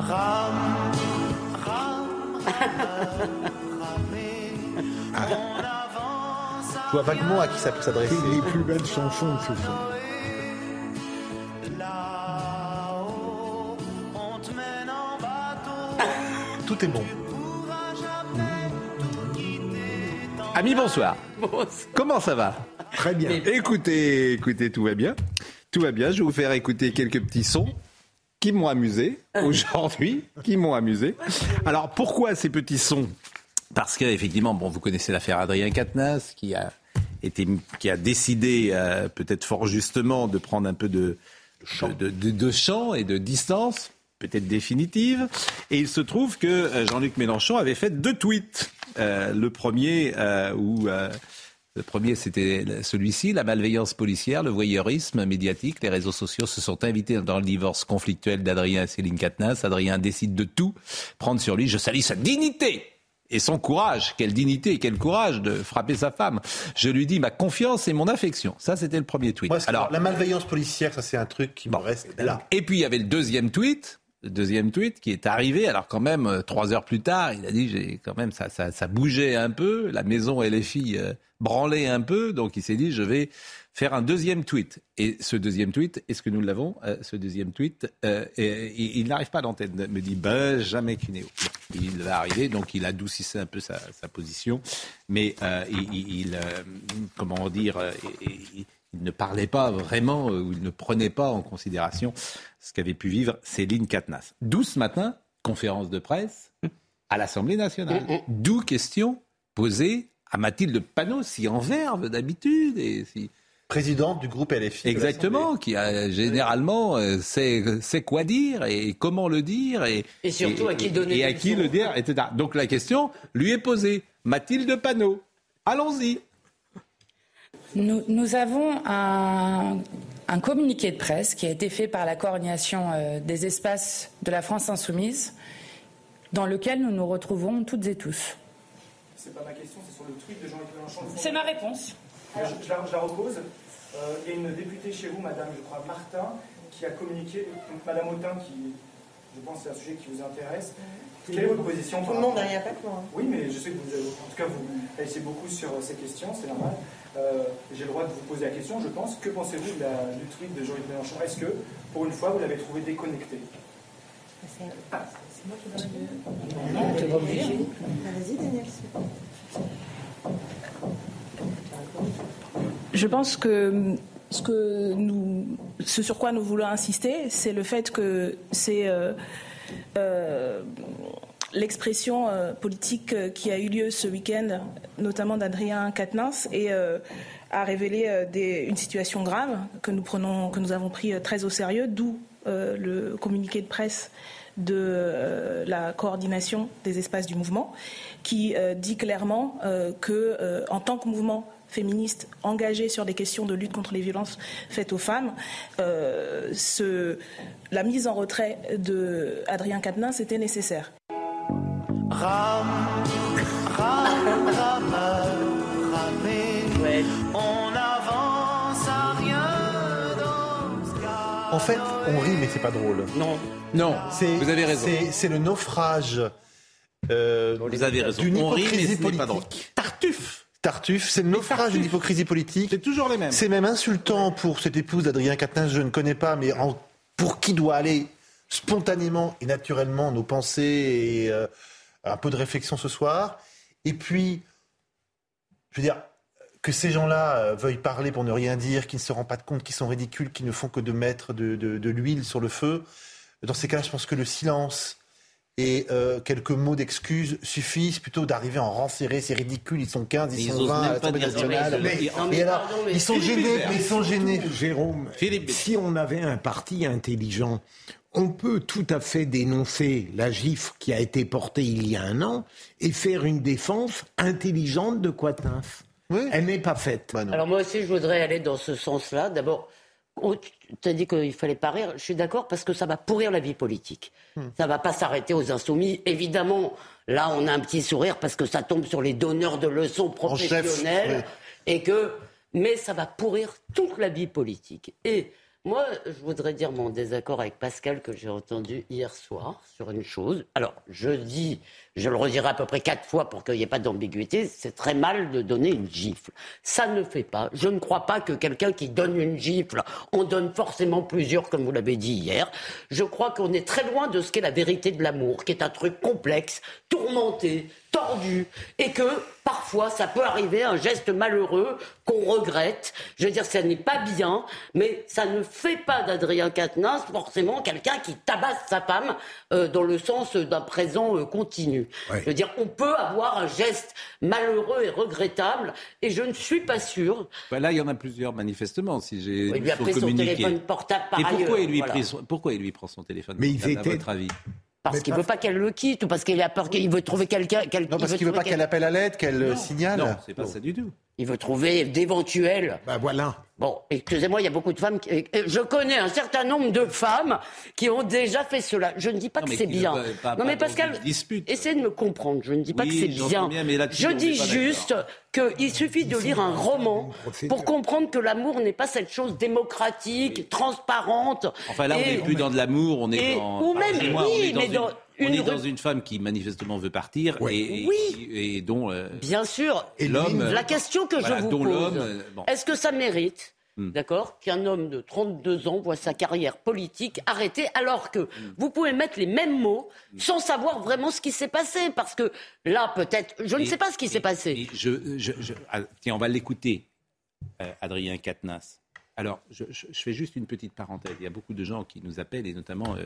Je vois vaguement à qui ça peut s'adresser. Les plus belles chansons, ce sont. Tout est bon. Amis, bonsoir. Comment ça va? Très bien. Écoutez, écoutez, tout va bien. Tout va bien. Je vais vous faire écouter quelques petits sons qui m'ont amusé aujourd'hui, qui m'ont amusé. Alors pourquoi ces petits sons? Parce qu'effectivement, bon, vous connaissez l'affaire Adrien Quatennens, qui a été, qui a décidé, euh, peut-être fort justement, de prendre un peu de de, de, de champ et de distance, peut-être définitive. Et il se trouve que euh, Jean-Luc Mélenchon avait fait deux tweets. Euh, le premier euh, où euh, le premier, c'était celui-ci, la malveillance policière, le voyeurisme médiatique. Les réseaux sociaux se sont invités dans le divorce conflictuel d'Adrien et Céline Katnas. Adrien décide de tout prendre sur lui. Je salis sa dignité et son courage. Quelle dignité et quel courage de frapper sa femme. Je lui dis ma confiance et mon affection. Ça, c'était le premier tweet. Moi, c'est- la malveillance policière, ça c'est un truc qui me reste là? Et puis il y avait le deuxième tweet. Deuxième tweet qui est arrivé, alors quand même euh, trois heures plus tard, il a dit j'ai quand même ça, ça, ça bougeait un peu, la maison et les filles euh, branlaient un peu, donc il s'est dit je vais faire un deuxième tweet. Et ce deuxième tweet, est-ce que nous l'avons euh, Ce deuxième tweet, et- il, n'arrive pas à l'antenne, me dit Benjamin Cunéo. Il va arriver, donc il adoucissait un peu sa, position, mais il, il- comment dire, il- ne parlait pas vraiment, ou il ne prenait pas en considération ce qu'avait pu vivre Céline Katnas. D'où ce matin, conférence de presse à l'Assemblée nationale. D'où question posée à Mathilde Panot, si en verve d'habitude, et si Présidente du groupe LFI. Exactement, qui a généralement euh, sait, sait quoi dire et comment le dire et, Et surtout à qui donner et à des qui le dire, etc. Donc la question lui est posée. Mathilde Panot, allons-y. Nous, nous avons un, un communiqué de presse qui a été fait par la coordination euh, des espaces de la France insoumise, dans lequel nous nous retrouvons toutes et tous. C'est pas ma question, c'est sur le tweet de Jean-Luc Mélenchon. C'est ma réponse. Je, je la, je la repose. Euh, il y a une députée chez vous, Madame, je crois, Martin, qui a communiqué, donc Madame Autain, qui, je pense, c'est un sujet qui vous intéresse. Quelle est votre position Tout le monde n'a rien fait moi. Oui, mais je sais que vous, avez- en tout cas, vous réagissez beaucoup sur euh, ces questions, c'est normal. Euh, J'ai le droit de vous poser la question, je pense. Que pensez-vous du tweet de Jean-Luc Mélenchon? Est-ce que, pour une fois, vous l'avez trouvé déconnecté? C'est moi qui. Je pense que ce, que nous, ce sur quoi nous voulons insister, c'est le fait que c'est euh, euh, l'expression euh, politique euh, qui a eu lieu ce week-end, notamment d'Adrien Quatennens, euh, a révélé des- une situation grave que nous, prenons, que nous avons pris très au sérieux, d'où le communiqué de presse de la coordination des espaces du mouvement, qui dit clairement que, en tant que mouvement féministe engagé sur des questions de lutte contre les violences faites aux femmes, la mise en retrait de Adrien Quatennens était nécessaire. On avance à rien dans ce cas. En fait, on rit, mais c'est pas drôle. Non. Non, C'est- vous avez raison. c'est- C'est le naufrage. euh, Vous avez raison. D'une On rit, mais ce n'est pas drôle. Tartuffe. Tartuffe, c'est le naufrage d'une hypocrisie politique. C'est toujours les mêmes. C'est même insultant pour cette épouse d'Adrien Quatennens, je ne connais pas, mais en- pour qui doit aller spontanément et naturellement nos pensées et euh, un peu de réflexion ce soir. Et puis, je veux dire, que ces gens-là euh, veuillent parler pour ne rien dire, qu'ils ne se rendent pas compte, qu'ils sont ridicules, qu'ils ne font que de mettre de, de- de l'huile sur le feu. Dans ces cas-là, je pense que le silence Et euh, quelques mots d'excuses suffisent plutôt d'arriver en serré. C'est ridicule, ils sont 15, ils sont osent 20 à l'Assemblée nationale. Mais- Et non, mais alors, pardon, mais- ils sont Philippe gênés, mais ils sont gênés. Jérôme, Philippe. si on avait un parti intelligent, on peut tout à fait dénoncer la gifle qui a été portée il y a un an et faire une défense intelligente de. Oui. Elle n'est pas faite. Bah. Alors moi aussi, je voudrais aller dans ce sens-là. D'abord, oh, tu as dit qu'il fallait pas rire. Je suis d'accord parce que ça va pourrir la vie politique. Ça va pas s'arrêter aux insoumis. Évidemment, là, on a un petit sourire parce que ça tombe sur les donneurs de leçons En chef, professionnels et que, mais ça va pourrir toute la vie politique. Et moi, je voudrais dire mon désaccord avec Pascal que j'ai entendu hier soir sur une chose. Alors, je dis, je le redirai à peu près quatre fois pour qu'il n'y ait pas d'ambiguïté, c'est très mal de donner une gifle. Ça ne fait pas. Je ne crois pas que quelqu'un qui donne une gifle en donne forcément plusieurs, comme vous l'avez dit hier. Je crois qu'on est très loin de ce qu'est la vérité de l'amour, qui est un truc complexe, tourmenté, tordu, et que parfois ça peut arriver, un geste malheureux qu'on regrette. Je veux dire, ça n'est pas bien, mais ça ne fait pas d'Adrien Quatennens forcément quelqu'un qui tabasse sa femme euh, dans le sens d'un présent euh, continu. Je veux dire, on peut avoir un geste malheureux et regrettable, et je ne suis pas sûre. Bah là, il y en a plusieurs, manifestement, si j'ai Oui, vu lui a pris son communiqué. téléphone portable par Et pourquoi, ailleurs, il lui voilà. prit son- pourquoi il lui prend son téléphone Mais ils portable, à étaient- votre avis? Parce qu'il pas- veut pas qu'elle le quitte, ou parce qu'il a peur qu'il veut trouver quelqu'un. quel- Non, parce qu'il veut trouver pas qu'elle appelle à l'aide, qu'elle euh, signale. Non, c'est pas ça du tout. Il veut trouver d'éventuels. Ben voilà. Bon, excusez-moi, il y a beaucoup de femmes. Qui... euh, Je connais un certain nombre de femmes qui ont déjà fait cela. Je ne dis pas Non, que mais c'est bien. pas- non, pas mais Pascal, essayez de me comprendre. Je ne dis pas Oui, que c'est bien. mais Je dis juste qu'il suffit de lire un roman pour comprendre que l'amour n'est pas cette chose démocratique, transparente. Enfin là, on n'est plus dans de l'amour, on est et- dans. ou même, oui, est dans mais une, dans on une est dans une femme qui manifestement veut partir Oui. et, et- Oui. et dont euh, Bien sûr. Et l'homme. La question que Voilà, je vous dont pose, l'homme, euh, bon. est-ce que ça mérite, Hmm. d'accord, qu'un homme de 32 ans voit sa carrière politique arrêtée alors que vous pouvez mettre les mêmes mots sans savoir vraiment ce qui s'est passé Parce que là, peut-être, je ne Et- sais pas ce qui s'est passé. et je, je- je- ah, tiens, on va l'écouter, euh, Adrien Quatennens. Alors, je, je- je fais juste une petite parenthèse. Il y a beaucoup de gens qui nous appellent, et notamment euh,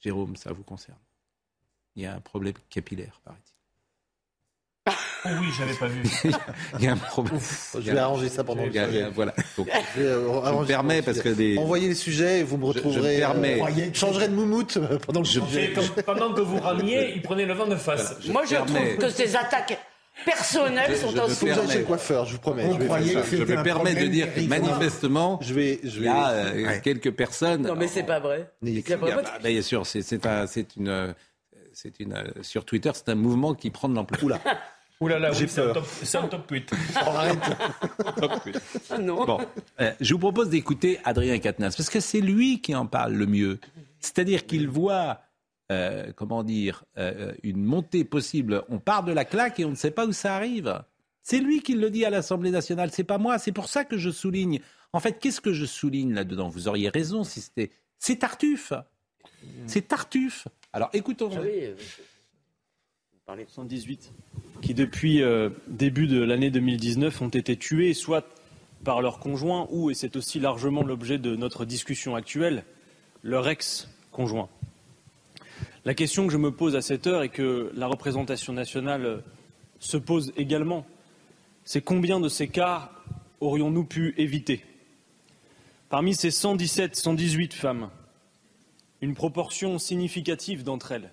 Jérôme, ça vous concerne. Il y a un problème capillaire, paraît-il. Oh oui, j'avais pas vu. Il y a un problème. Je vais arranger ça pendant le sujet. voilà. Donc, Je vais, euh, me permets, parce que des- Envoyez les sujets et vous me je me retrouverez. permets. euh, je changerai de moumoute euh, pendant le Je- pendant que vous ramiez, il prenait le vent de face. je Moi, je permets- trouve que ces attaques personnelles Je- sont un Faut que j'aille chez le coiffeur, je vous promets. Je vais faire ça. je me permets de dire que manifestement, Je vais, je il y vais. a euh, Ouais. quelques personnes. Non, mais c'est pas vrai. N'ayez Il y a crainte. Il y a- vraiment- bah, bien sûr, c'est un- c'est une, c'est une, euh, sur Twitter, c'est un mouvement qui prend de l'ampleur. Oula. Ouh là là, J'ai oui, c'est un peur. top, c'est un top 8. Oh, arrête. Ah non. Bon, euh, je vous propose d'écouter Adrien Quatennens, parce que c'est lui qui en parle le mieux. C'est-à-dire qu'il voit, euh, comment dire, euh, une montée possible. On part de la claque et on ne sait pas où ça arrive. C'est lui qui le dit à l'Assemblée nationale, c'est pas moi. C'est pour ça que je souligne. En fait, qu'est-ce que je souligne là-dedans? Vous auriez raison si c'était. C'est Tartuffe. C'est Tartuffe. Alors écoutons. Oui, euh, vous parlez de 118 qui depuis début de l'année 2019 ont été tués soit par leur conjoint ou, et c'est aussi largement l'objet de notre discussion actuelle, leur ex-conjoint. La question que je me pose à cette heure et que la représentation nationale euh, se pose également, c'est combien de ces cas aurions-nous pu éviter? Parmi ces 117, 118 femmes, une proportion significative d'entre elles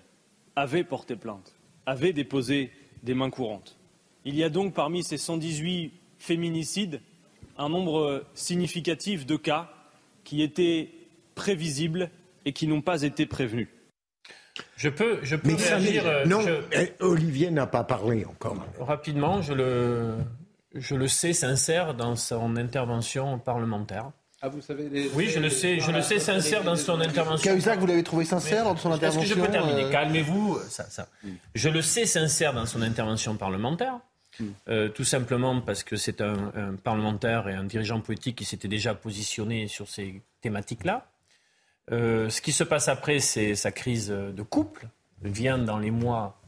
avaient porté plainte, avaient déposé des mains courantes. Il y a donc parmi ces 118 féminicides un nombre significatif de cas qui étaient prévisibles et qui n'ont pas été prévenus. Je peux, je peux Mais réagir euh, non, je- eh, Olivier n'a pas parlé encore. rapidement. Je le, je le sais sincère dans son intervention parlementaire. Ah, vous savez, les- Oui, je le sais, je le sais sincère dans son intervention. Cahuzac, vous l'avez trouvé sincère dans son Est-ce que intervention je peux terminer euh, Calmez-vous. Ça, ça. Je le sais sincère dans son intervention parlementaire, euh, tout simplement parce que c'est un, un parlementaire et un dirigeant politique qui s'était déjà positionné sur ces thématiques-là. Euh, ce qui se passe après, c'est sa crise de couple, vient dans les mois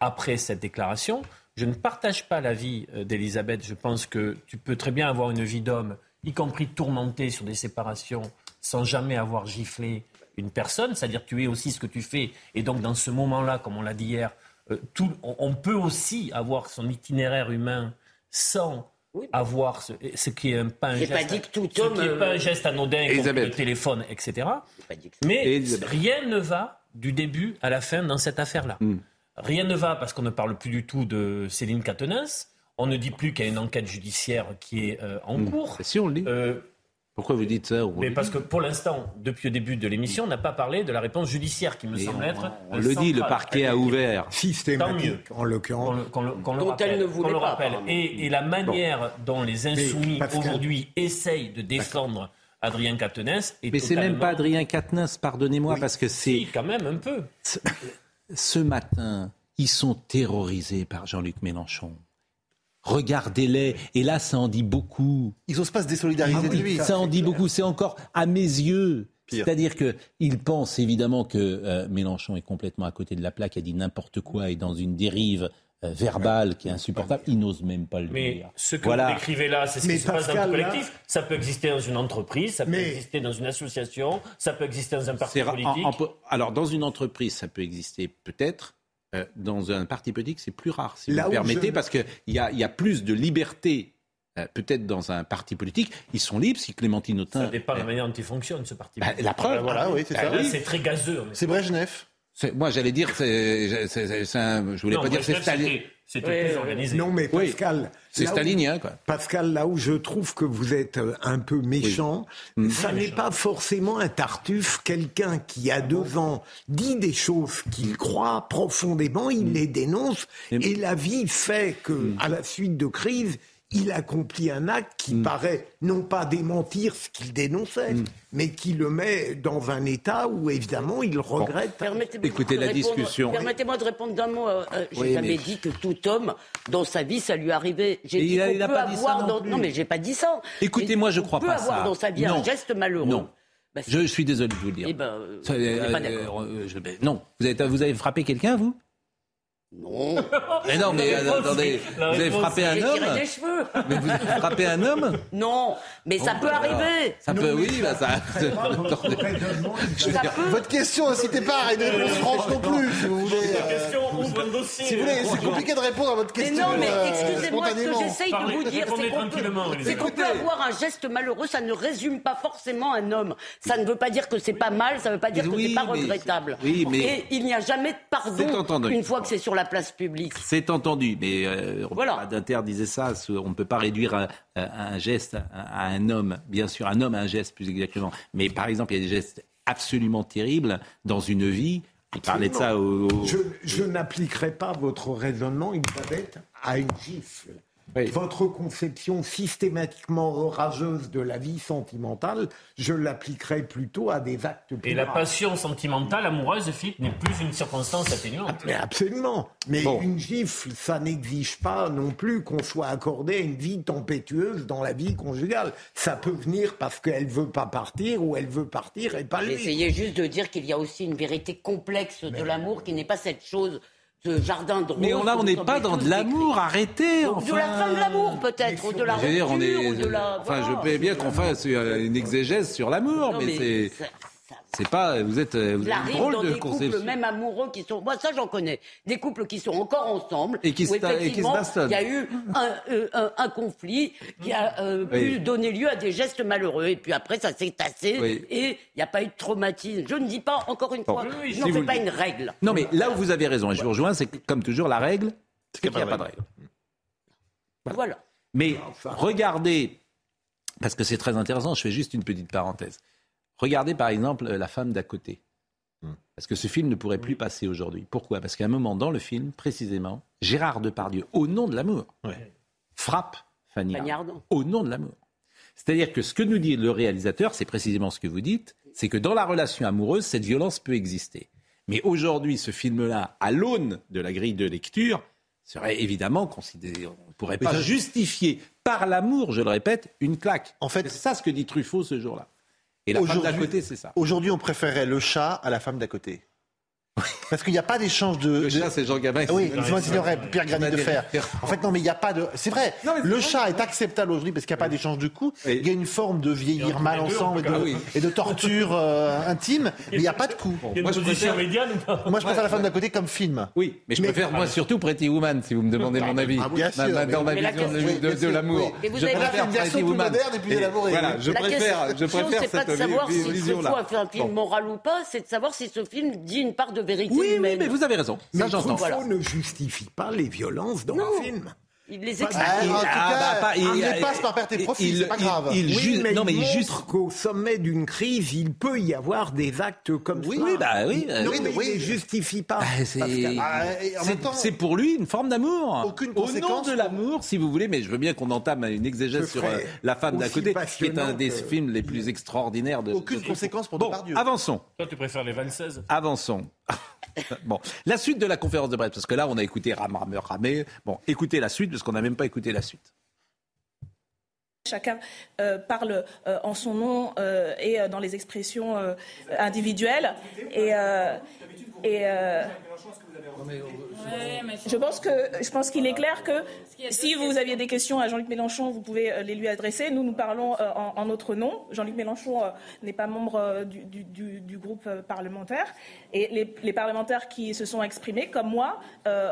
après cette déclaration. Je ne partage pas l'avis euh, d'Elisabeth. Je pense que tu peux très bien avoir une vie d'homme, y compris tourmentée sur des séparations, sans jamais avoir giflé une personne, c'est-à-dire tu es aussi ce que tu fais. Et donc dans ce moment-là, comme on l'a dit hier, euh, on peut aussi avoir son itinéraire humain sans avoir ce, ce qui est un, pas un geste, pas dit que tout ce homme, qui est euh, pas un geste anodin, comme le téléphone, etc. Pas dit que- Mais Elisabeth. rien ne va du début à la fin dans cette affaire-là. Hmm. Rien ne va parce qu'on ne parle plus du tout de Céline Catenins. On ne dit plus qu'il y a une enquête judiciaire qui est euh, en cours. Hmm. Si on le dit. Euh, Pourquoi vous dites ça mais parce que pour l'instant, depuis le début de l'émission, on n'a pas parlé de la réponse judiciaire qui me Mais semble on, être. on le dit, le parquet a ouvert. Tant mieux. Systématique, en Qu'on l'occurrence. le, qu'on le- qu'on le Dont rappelle. elle ne le pas, rappelle. Et, et la manière dont les insoumis aujourd'hui essayent de défendre Adrien Quatennens est Mais c'est même pas Adrien Quatennens, pardonnez-moi, parce que c'est Si, quand même un peu. ce matin, ils sont terrorisés par Jean-Luc Mélenchon. Regardez-les, et là, ça en dit beaucoup. Ils osent pas se désolidariser Ah de oui, lui. Ça en dit beaucoup. C'est encore à mes yeux. C'est-à-dire qu'ils pensent évidemment que euh, Mélenchon est complètement à côté de la plaque, a dit n'importe quoi et dans une dérive euh, verbale qui est insupportable. Ils n'osent même pas le Mais dire. ce que Voilà. vous décrivez là, c'est ce Mais qui se passe dans le là- collectif. Ça peut exister dans une entreprise, ça peut Mais- exister dans une association, ça peut exister dans un parti en- politique. en alors, dans une entreprise, ça peut exister peut-être. Euh, dans un parti politique, c'est plus rare, si Là vous me permettez, je- parce qu'il y a, il y a plus de liberté, euh, peut-être dans un parti politique. Ils sont libres si Clémentine Autain. Ça dépend de la manière dont il fonctionne, ce parti. bah, politique. la preuve, Voilà, oui, c'est Bah ça. Oui. c'est très gazeux. C'est Brejnev. moi, j'allais dire, c'est, c'est- c'est- c'est un- je voulais Non, pas dire que c'est Staline. C'était- Ouais, plus organisé. Non, mais Oui. Pascal. C'est là où- stalinien, quoi. Pascal, là où je trouve que vous êtes euh, un peu méchant, ça n'est pas forcément un tartuffe, quelqu'un qui a deux ans dit des choses qu'il croit profondément, il les dénonce. Et- et la vie fait que, à la suite de crise, il accomplit un acte qui Mm. paraît non pas démentir ce qu'il dénonçait, mais qui le met dans un état où évidemment il regrette. Permettez-moi Écoutez de la répondre- discussion. Permettez-moi de répondre d'un mot. euh, euh, j'ai Oui, jamais mais- dit que tout homme, dans sa vie, ça lui arrivait. J'ai dit qu'on a pas dit ça avoir non dans-. Non, mais j'ai pas dit ça. Écoutez, J'ai moi, dit je crois peut pas avoir ça. dans sa vie Non. un geste malheureux. Non. Bah, Je suis désolé de vous le dire. Eh ben, euh, Ça, euh, pas euh, euh, je- ben, non, vous avez, vous avez frappé quelqu'un, vous? Non. Mais non, mais réponse, attendez, vous avez frappé un tiré homme des cheveux. Mais vous avez frappé un homme? Non, mais ça peut arriver. Ça peut, oui, bah, ça. Ça peut. Votre question n'incitait pas à une réponse franche non plus, si vous voulez. Euh, question ouvre un dossier. Si vous voulez, c'est compliqué de répondre à votre Mais question. non, mais euh, excusez-moi, ce que j'essaye de vous dire, c'est qu'on peut, avoir un geste malheureux, ça ne résume pas forcément un homme. Ça ne veut pas dire que c'est pas mal, ça ne veut pas dire que c'est pas mais- regrettable. oui, mais- Et il n'y a jamais de pardon entendu. une fois que c'est sur la place publique. C'est entendu, mais euh, Voilà. Badinter disait ça, on ne peut pas réduire un, un geste à, à un homme, bien sûr, un homme à un geste plus exactement. Mais par exemple, il y a des gestes absolument terribles dans une vie. Il parlait de ça au... au- Je, je n'appliquerai pas votre raisonnement, Elisabeth, à une gifle. Oui. Votre conception systématiquement orageuse de la vie sentimentale, je l'appliquerai plutôt à des actes plus Et la passion sentimentale, amoureuse, Philippe, n'est plus une circonstance atténuante. Mais absolument. Mais Bon. une gifle, ça n'exige pas non plus qu'on soit accordé à une vie tempétueuse dans la vie conjugale. Ça peut venir parce qu'elle veut pas partir ou elle veut partir et pas lui. J'essayais juste de dire qu'il y a aussi une vérité complexe de l'amour qui n'est pas cette chose de jardin de roses. Mais on, là, on n'est pas dans de l'amour, arrêtez enfin. De la fin de l'amour, peut-être, ou de la Je veux dire, on est. rupture, ou de la... Enfin, voilà. je peux bien qu'on fasse une exégèse sur l'amour, mais, c'est. C'est pas. Vous êtes. euh, Vous Il êtes drôle dans de des conception. couples même amoureux qui sont, moi ça j'en connais, des couples qui sont encore ensemble Et qui où se ta- et qui se effectivement il y a eu un, euh, un- un conflit qui a euh, Oui. pu donner lieu à des gestes malheureux et puis après ça s'est tassé Oui. et il n'y a pas eu de traumatisme. Je ne dis pas encore une fois, Bon. je Si n'en vous fais pas dites. une règle. Non, mais là où vous avez raison, et je vous rejoins, c'est que, comme toujours, la règle, c'est qu'il n'y a pas de règle. Voilà. Mais regardez, parce que c'est très intéressant, je fais juste une petite parenthèse. Regardez par exemple La femme d'à côté. Parce que ce film ne pourrait plus passer aujourd'hui. Pourquoi? Parce qu'à un moment dans le film, précisément, Gérard Depardieu, au nom de l'amour, frappe Fanny, Fanny Ardant. Au nom de l'amour. C'est-à-dire que ce que nous dit le réalisateur, c'est précisément ce que vous dites, c'est que dans la relation amoureuse, cette violence peut exister. Mais aujourd'hui, ce film-là, à l'aune de la grille de lecture, serait évidemment considéré. On ne pourrait pas justifier par l'amour, je le répète, une claque. En fait- c'est ça ce que dit Truffaut ce jour-là. Et la femme d'à Aujourd'hui- côté, c'est ça. Aujourd'hui, on préférait le chat à la femme d'à côté. Parce qu'il n'y a pas d'échange de. Le chat, c'est Jean Gabin. Oui, c'est- Signoret, Pierre Granit de Fer. En fait, non, mais il n'y a pas de. C'est vrai, Non, le vrai. chat est acceptable aujourd'hui parce qu'il n'y a pas d'échange de coups. Oui. Il y a une forme de vieillir mal ensemble et de, tout cas, oui. et de torture euh, intime, mais il n'y a pas de coups. Il y a une Moi, je position préfère- médiane ou pas? Moi, je préfère la femme d'à côté comme film. Oui, mais je Mais- préfère moi surtout Pretty Woman, si vous me demandez mon avis. ah, bien sûr, mais- dans ma la vision de, question- l'amour. Je avez pas fait préfère une version Pretty plus Woman. moderne et plus élaborée, Voilà, je La préfère, je question, préfère c'est pas cette de savoir si ce vision-là. soit fait un film Bon. moral ou pas, c'est de savoir si ce film dit une part de vérité Oui, mais vous avez raison. Ça, Mais. Truffaut ne justifie pas les violences dans Non. le film. Il les explique. Ah, en tout Ah, cas, bah, pas- il, il- les passe par perte et profit, c'est pas grave. il- Oui, mais non, mais il montre juste- qu'au sommet d'une crise, il peut y avoir des actes comme Oui, ça. oui, bah oui, euh, Non, oui, mais oui. il les justifie pas. Ah, c'est-. Ah, en C'est- pour lui une forme d'amour. Aucune Au nom conséquence de l'amour, si vous voulez, mais je veux bien qu'on entame une exégèse sur euh, La femme d'à côté, qui est un des que- films les plus extraordinaires de. Aucune de- conséquence pour Bon, Depardieu. avançons. Toi, tu préfères les 26 Avançons. Bon, la suite de la conférence de Brest, parce que là, on a écouté Ram Rameur Ramé. Bon, écoutez la suite, parce qu'on n'a même pas écouté la suite. Chacun euh, parle euh, en son nom euh, et dans les expressions individuelles. Et, euh, je pense que je pense qu'il est clair que si vous aviez des questions à Jean-Luc Mélenchon, vous pouvez euh, les lui adresser. Nous, nous parlons euh, en, notre nom. Jean-Luc Mélenchon n'est pas membre du, groupe parlementaire. Et les, parlementaires qui se sont exprimés, comme moi,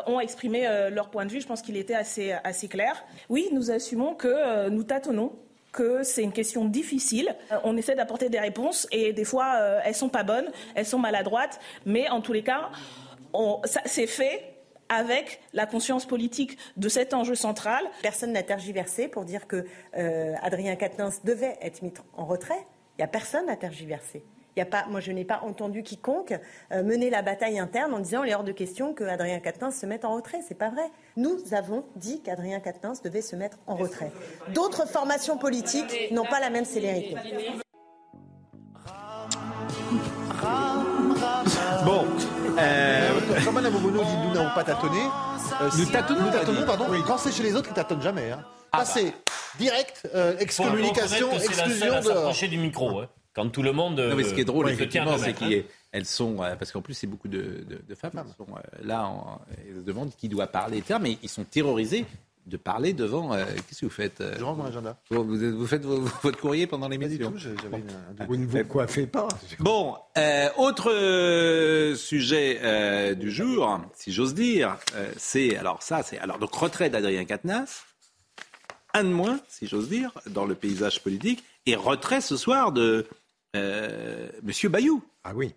ont exprimé leur point de vue. Je pense qu'il était assez, assez clair. Oui, nous assumons que nous tâtonnons que c'est une question difficile. Euh, On essaie d'apporter des réponses et des fois euh, elles sont pas bonnes, elles sont maladroites, mais en tous les cas, c'est fait avec la conscience politique de cet enjeu central. Personne n'a tergiversé pour dire que euh, Adrien Quatennens devait être mis en retrait. Il n'y a personne à tergiverser. Il y a pas, moi, je n'ai pas entendu quiconque euh, mener la bataille interne en disant il est hors de question que Adrien Quatennens se mette en retrait. C'est pas vrai. Nous avons dit qu'Adrien Quatennens devait se mettre en retrait. D'autres formations politiques n'ont pas la même célérité. Bon, euh, Comme Madame Obono dit nous n'avons pas tâtonné. euh, Nous si- tâtonnons, nous tâtonnons, pardon. Quand c'est chez les autres, ils tâtonnent jamais. Hein. Ah Ça, c'est direct, euh, excommunication, exclusion dehors. du micro. hein. Quand tout le monde. Non, mais ce qui est drôle, euh, effectivement, c'est mètres, hein. qu'elles sont, euh, parce qu'en plus, c'est beaucoup de, de- de femmes qui sont euh, là, en, elles se demandent qui doit parler, etc. Mais ils sont terrorisés de parler devant. euh, Qu'est-ce que vous faites euh, Je rentre mon agenda. vous, vous- vous faites vos- votre courrier pendant l'émission j'avais une- un doute. Vous ne vous coiffez pas. Bon, euh, autre sujet euh, du jour, si j'ose dire, euh, c'est alors ça, c'est alors donc retrait d'Adrien Quatennens, un de moins, si j'ose dire, dans le paysage politique, et retrait ce soir de euh, Monsieur Bayou. Ah oui.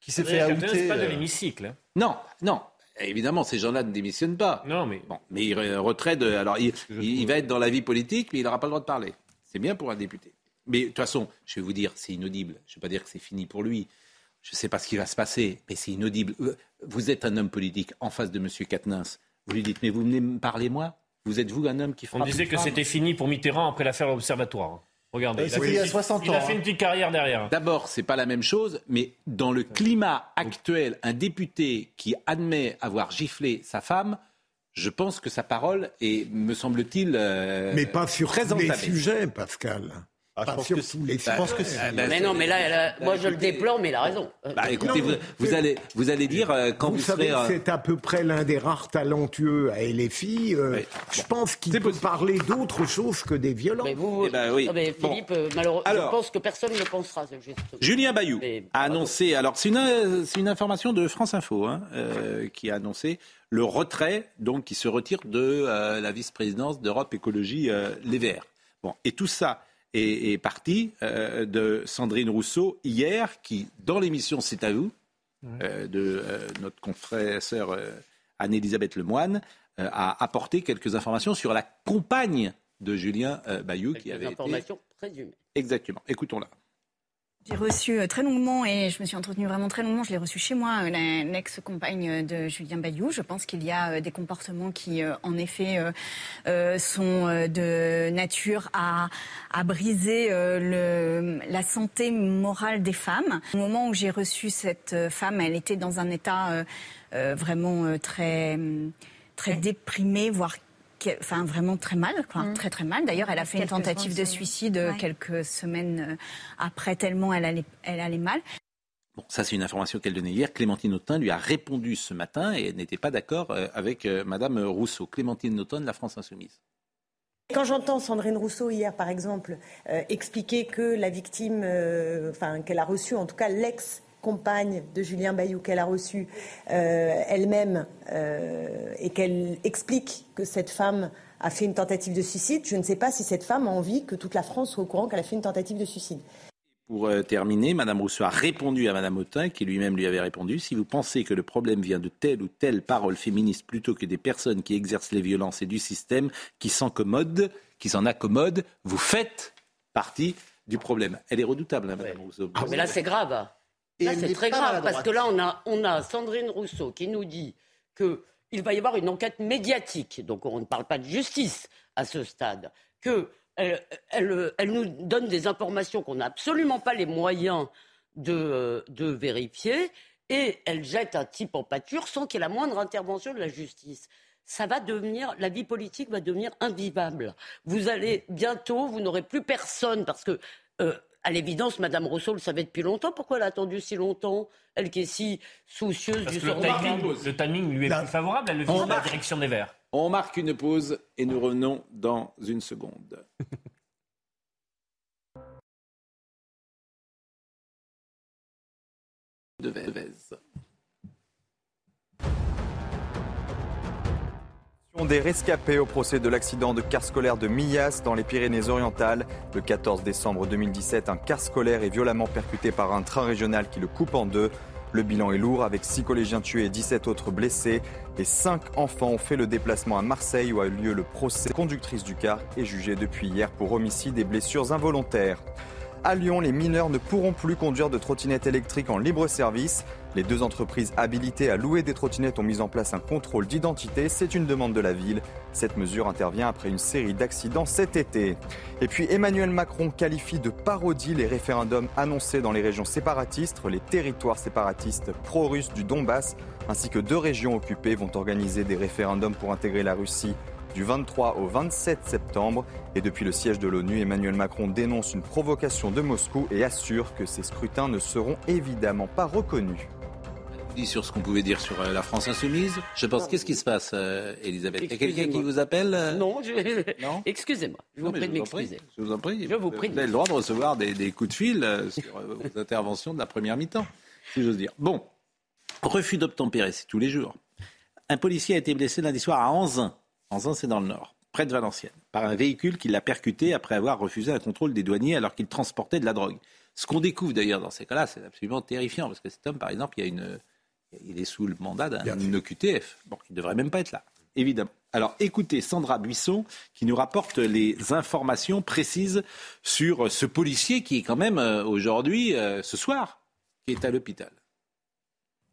Qui s'est fait outer. pas de euh, l'hémicycle. hein. Non, non. Évidemment, ces gens-là ne démissionnent pas. Non, mais. Bon, mais il re- retrait de. Alors, il, il- il va être dans la vie politique, mais il n'aura pas le droit de parler. C'est bien pour un député. Mais de toute façon, je vais vous dire, c'est inaudible. Je ne vais pas dire que c'est fini pour lui. Je ne sais pas ce qui va se passer, mais c'est inaudible. Euh, Vous êtes un homme politique en face de M. Quatennens. Vous lui dites, mais vous venez me parler, moi? Vous êtes vous un homme qui On disait que c'était fini pour Mitterrand après l'affaire de l'Observatoire. hein. Regardez, Ouais, il, a il a une petite- 60 il a ans, fait hein. une petite carrière derrière. D'abord, c'est pas la même chose, mais dans le climat actuel, un député qui admet avoir giflé sa femme, je pense que sa parole est, me semble-t-il, euh, Mais pas sur les sujets, Pascal. Ah, je pas pense que tous les je pense que sujets. si. bah, Mais non, mais là, elle a- moi je le écoutez- déplore, mais il a raison. Bah, écoutez, Non, vous, mais- vous allez, vous allez dire euh, quand vous, Vous savez, serez. euh, c'est à peu près l'un des rares talentueux à LFI. euh, Oui. Je pense qu'il peut possible. parler d'autre chose que des violences. Mais vous, Eh ben oui. non, mais. Philippe, euh, malheureusement, Alors. je pense que personne ne pensera. juste. Julien Bayou Mais- a annoncé, alors c'est une, euh, information de France Info hein, euh, qui a annoncé le retrait, donc qui se retire de euh, la vice-présidence d'Europe Écologie euh, Les Verts. Bon, et tout ça est, est parti euh, de Sandrine Rousseau hier, qui, dans l'émission C'est à vous, euh, de euh, notre confrère sœur euh, Anne-Elisabeth Lemoine, euh, a apporté quelques informations sur la compagne de Julien euh, Bayou, qui des avait été... informations présumées. Exactement, écoutons-la. J'ai reçu euh, très longuement et je me suis entretenue vraiment très longuement. Je l'ai reçu chez moi, euh, l'ex-compagne de Julien Bayou. Je pense qu'il y a euh, des comportements qui, euh, en effet, euh, euh, sont euh, de nature à, à briser euh, le, la santé morale des femmes. Au moment où j'ai reçu cette euh, femme, elle était dans un état euh, euh, vraiment euh, très, très déprimé, voire Enfin, vraiment très mal, quoi. Très, très mal. D'ailleurs, elle a fait une tentative de suicide euh, ouais. quelques semaines euh, après, tellement elle allait, elle allait mal. Bon, ça c'est une information qu'elle donnait hier. Clémentine Autain lui a répondu ce matin et n'était pas d'accord euh, avec Madame Rousseau. Clémentine Autain de la France Insoumise. Quand j'entends Sandrine Rousseau hier, par exemple, euh, expliquer que la victime, euh, enfin qu'elle a reçu, en tout cas l'ex compagne de Julien Bayou qu'elle a reçue euh, elle-même euh, et qu'elle explique que cette femme a fait une tentative de suicide, je ne sais pas si cette femme a envie que toute la France soit au courant qu'elle a fait une tentative de suicide. Pour euh, terminer, Madame Rousseau a répondu à Madame Autain, qui lui-même lui avait répondu Si vous pensez que le problème vient de telle ou telle parole féministe plutôt que des personnes qui exercent les violences et du système qui s'en qui s'en accommodent, vous faites partie du problème. Elle est redoutable, hein, Madame Rousseau. Ah, mais là, c'est grave. C'est très grave, parce que là, on a, on a Sandrine Rousseau qui nous dit qu'il va y avoir une enquête médiatique, donc on ne parle pas de justice à ce stade, que elle, elle- elle nous donne des informations qu'on n'a absolument pas les moyens de, de vérifier, et elle jette un type en pâture sans qu'il y ait la moindre intervention de la justice. Ça va devenir, la vie politique va devenir invivable. Vous allez bientôt, vous n'aurez plus personne parce que, euh, à l'évidence, Madame Rousseau le savait depuis longtemps. Pourquoi elle a attendu si longtemps Elle qui est si soucieuse Parce du le sort femmes. timing, le timing lui est plus favorable. Elle le vise la direction des Verts. On marque une pause et nous revenons dans une seconde. De Vez. Des rescapés au procès de l'accident de car scolaire de Millas dans les Pyrénées-Orientales. Le 14 décembre 2017, un car scolaire est violemment percuté par un train régional qui le coupe en deux. Le bilan est lourd avec 6 collégiens tués et 17 autres blessés. Les 5 enfants ont fait le déplacement à Marseille où a eu lieu le procès. La conductrice du car est jugée depuis hier pour homicide et blessures involontaires. À Lyon, les mineurs ne pourront plus conduire de trottinettes électriques en libre service. Les deux entreprises habilitées à louer des trottinettes ont mis en place un contrôle d'identité. C'est une demande de la ville. Cette mesure intervient après une série d'accidents cet été. Et puis Emmanuel Macron qualifie de parodie les référendums annoncés dans les régions séparatistes. Les territoires séparatistes pro-russes du Donbass ainsi que deux régions occupées vont organiser des référendums pour intégrer la Russie du 23 au 27 septembre. Et depuis le siège de l'ONU, Emmanuel Macron dénonce une provocation de Moscou et assure que ces scrutins ne seront évidemment pas reconnus. Dit sur ce qu'on pouvait dire sur euh, la France insoumise. Je pense, qu'est-ce qui se passe, euh, Elisabeth? Il y a quelqu'un qui vous appelle euh? Non, je... Non? Excusez-moi. Je vous prie de vous m'excuser. Je vous en prie. Je vous prie de avez le droit de recevoir des, des coups de fil euh, sur vos interventions de la première mi-temps, si j'ose dire. Bon, refus d'obtempérer, c'est tous les jours. Un policier a été blessé lundi soir à Anzin. Anzin, c'est dans le nord, près de Valenciennes, par un véhicule qui l'a percuté après avoir refusé un contrôle des douaniers alors qu'il transportait de la drogue. Ce qu'on découvre d'ailleurs dans ces cas-là, c'est absolument terrifiant parce que cet homme, par exemple, il, y a une, il est sous le mandat d'un OQTF. Bon, il ne devrait même pas être là, évidemment. Alors écoutez Sandra Buisson qui nous rapporte les informations précises sur ce policier qui est quand même euh, aujourd'hui, euh, ce soir, qui est à l'hôpital.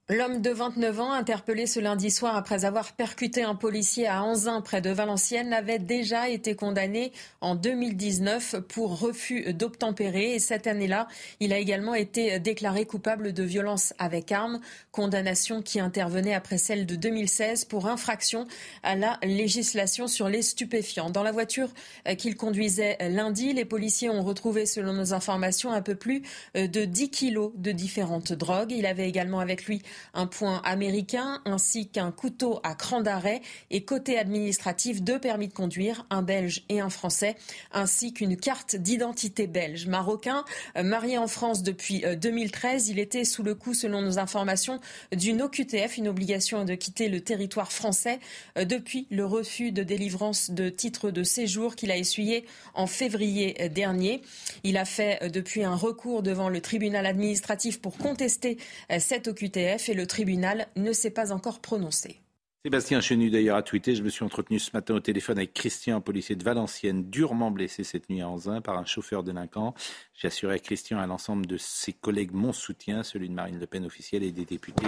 L'homme de 29 ans, interpellé ce lundi soir après avoir percuté un policier à Anzin, près de Valenciennes, avait déjà été condamné en 2019 pour refus d'obtempérer. Et cette année-là, il a également été déclaré coupable de violence avec arme, condamnation qui intervenait après celle de 2016 pour infraction à la législation sur les stupéfiants. Dans la voiture euh, qu'il conduisait lundi, les policiers ont retrouvé, selon nos informations, un peu plus euh, de 10 kilos de différentes drogues. Il avait également avec lui un point américain ainsi qu'un couteau à cran d'arrêt et côté administratif deux permis de conduire, un belge et un français, ainsi qu'une carte d'identité belge. Marocain, euh, marié en France depuis euh, 2013, il était sous le coup, selon nos informations, d'une OQTF, une obligation de quitter le territoire français euh, depuis le refus de délivrance de titre de séjour qu'il a essuyé en février euh, dernier. Il a fait euh, depuis un recours devant le tribunal administratif pour contester euh, cette OQTF et le tribunal ne s'est pas encore prononcé. Sébastien Chenu d'ailleurs a tweeté Je me suis entretenu ce matin au téléphone avec Christian, policier de Valenciennes, durement blessé cette nuit à Anzin par un chauffeur délinquant. J'ai assuré à Christian et à l'ensemble de ses collègues mon soutien, celui de Marine Le Pen officielle et des députés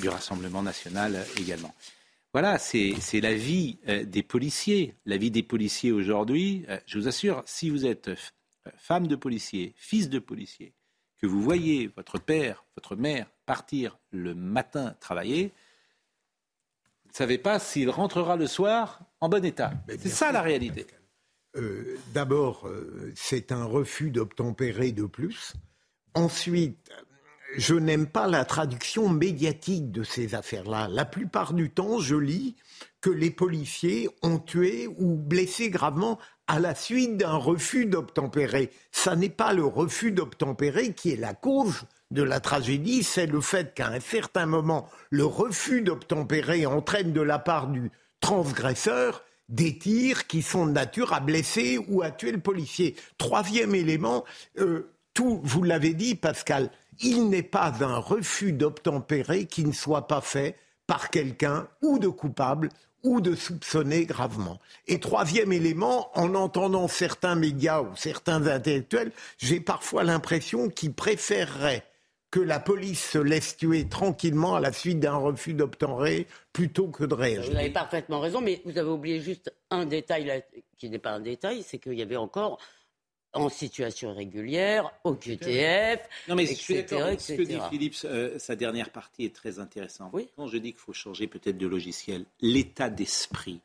du Rassemblement national également. Voilà, c'est c'est la vie euh, des policiers. La vie des policiers aujourd'hui, euh, je vous assure, si vous êtes euh, femme de policier, fils de policier, que vous voyez votre père, votre mère partir le matin travailler, vous ne savez pas s'il rentrera le soir en bon état. C'est ça la réalité. Euh, D'abord, euh, c'est un refus d'obtempérer de plus. Ensuite, je n'aime pas la traduction médiatique de ces affaires-là. La plupart du temps, je lis que les policiers ont tué ou blessé gravement à la suite d'un refus d'obtempérer. Ça n'est pas le refus d'obtempérer qui est la cause de la tragédie, c'est le fait qu'à un certain moment, le refus d'obtempérer entraîne de la part du transgresseur des tirs qui sont de nature à blesser ou à tuer le policier. Troisième élément, euh, tout, vous l'avez dit, Pascal, il n'est pas un refus d'obtempérer qui ne soit pas fait par quelqu'un ou de coupable ou de soupçonner gravement. Et troisième élément, en entendant certains médias ou certains intellectuels, j'ai parfois l'impression qu'ils préféreraient que la police se laisse tuer tranquillement à la suite d'un refus d'obtempérer plutôt que de réagir. Vous avez parfaitement raison, mais vous avez oublié juste un détail là, qui n'est pas un détail, c'est qu'il y avait encore en situation régulière, au QTF, Non, mais je etc., suis d'accord avec ce que etc.. dit Philippe. euh, sa dernière partie est très intéressante. Oui. Quand je dis qu'il faut changer peut-être de logiciel, l'état d'esprit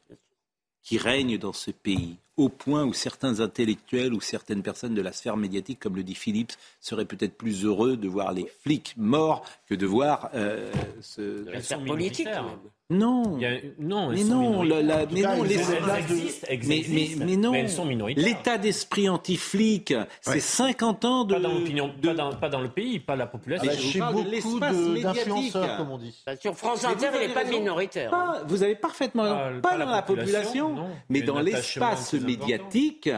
qui règne dans ce pays, au point où certains intellectuels ou certaines personnes de la sphère médiatique, comme le dit Philippe, seraient peut-être plus heureux de voir les flics morts que de voir euh, ce... De la sphère politique. Non. Il y a- non, mais non, la- la- mais non, les- existent, mais, existent, mais- mais non. mais elles sont minoritaires. L'état d'esprit anti-flic, c'est Ouais. 50 ans de. Pas dans l'opinion, pas, dans, pas dans le pays, pas la population. Mais je vous parle de l'espace médiatique. Bah, sur France Mais Inter, il n'est pas raison. minoritaire. Pas- vous avez parfaitement raison. Pas- dans la la population, non. mais dans l'espace. Médiatique.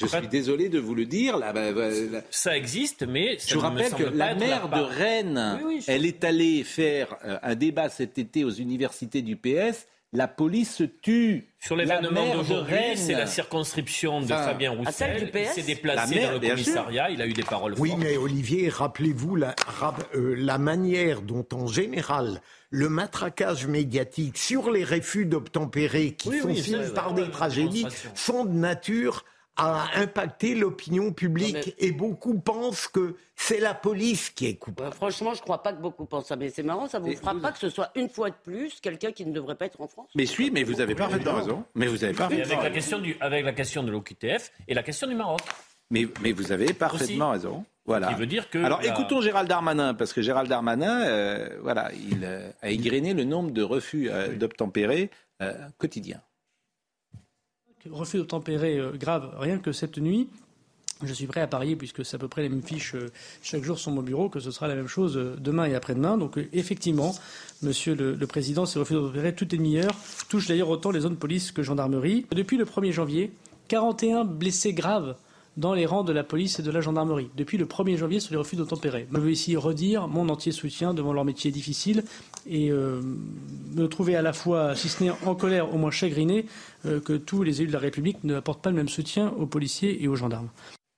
Je suis désolé de vous le dire. Là, bah, bah, là- Ça existe, mais ça je vous rappelle que la maire de Rennes, Oui, oui, je- elle est allée faire euh, un débat cet été aux universités du PS. La police se tue. Sur l'événement d'aujourd'hui, c'est la circonscription de Enfin, Fabien Roussel. Il s'est La déplacé dans le sûr. commissariat, il a eu des paroles Oui, fortes. mais Olivier, rappelez-vous la, rap- euh, la manière dont, en général, le matraquage médiatique sur les refus d'obtempérer qui Oui, sont oui, par ouais, des ouais, tragédies sont de nature à impacter l'opinion publique. Et beaucoup pensent que c'est la police qui est coupable. Franchement, je ne crois pas que beaucoup pensent ça. Mais c'est marrant, ça vous Et frappe vous- pas que ce soit une fois de plus quelqu'un qui ne devrait pas être en France? Mais oui, mais vous avez parfaitement raison. Mais vous avez parfaitement avec la raison. question du, avec la question de l'OQTF et la question du Maroc. Mais, mais vous avez parfaitement Aussi. raison. Voilà. Qui veut dire que Alors la- écoutons Gérald Darmanin, parce que Gérald Darmanin, euh, voilà, il euh, a égrené le nombre de refus euh, d'obtempérer euh, quotidiens. Refus d'obtempérer euh, grave, rien que cette nuit. Je suis prêt à parier, puisque c'est à peu près les mêmes fiches euh, chaque jour sur mon bureau, que ce sera la même chose euh, demain et après-demain. Donc, effectivement, Monsieur le, Président, ces refus d'obtempérer toutes les demi-heures touchent d'ailleurs autant les zones police que gendarmerie. Depuis le 1er janvier, 41 blessés graves dans les rangs de la police et de la gendarmerie. Depuis le 1er janvier sur les refus d'obtempérer. Je veux ici redire mon entier soutien devant leur métier difficile et euh, me trouver à la fois, si ce n'est en colère, au moins chagriné euh, que tous les élus de la République ne apportent pas le même soutien aux policiers et aux gendarmes.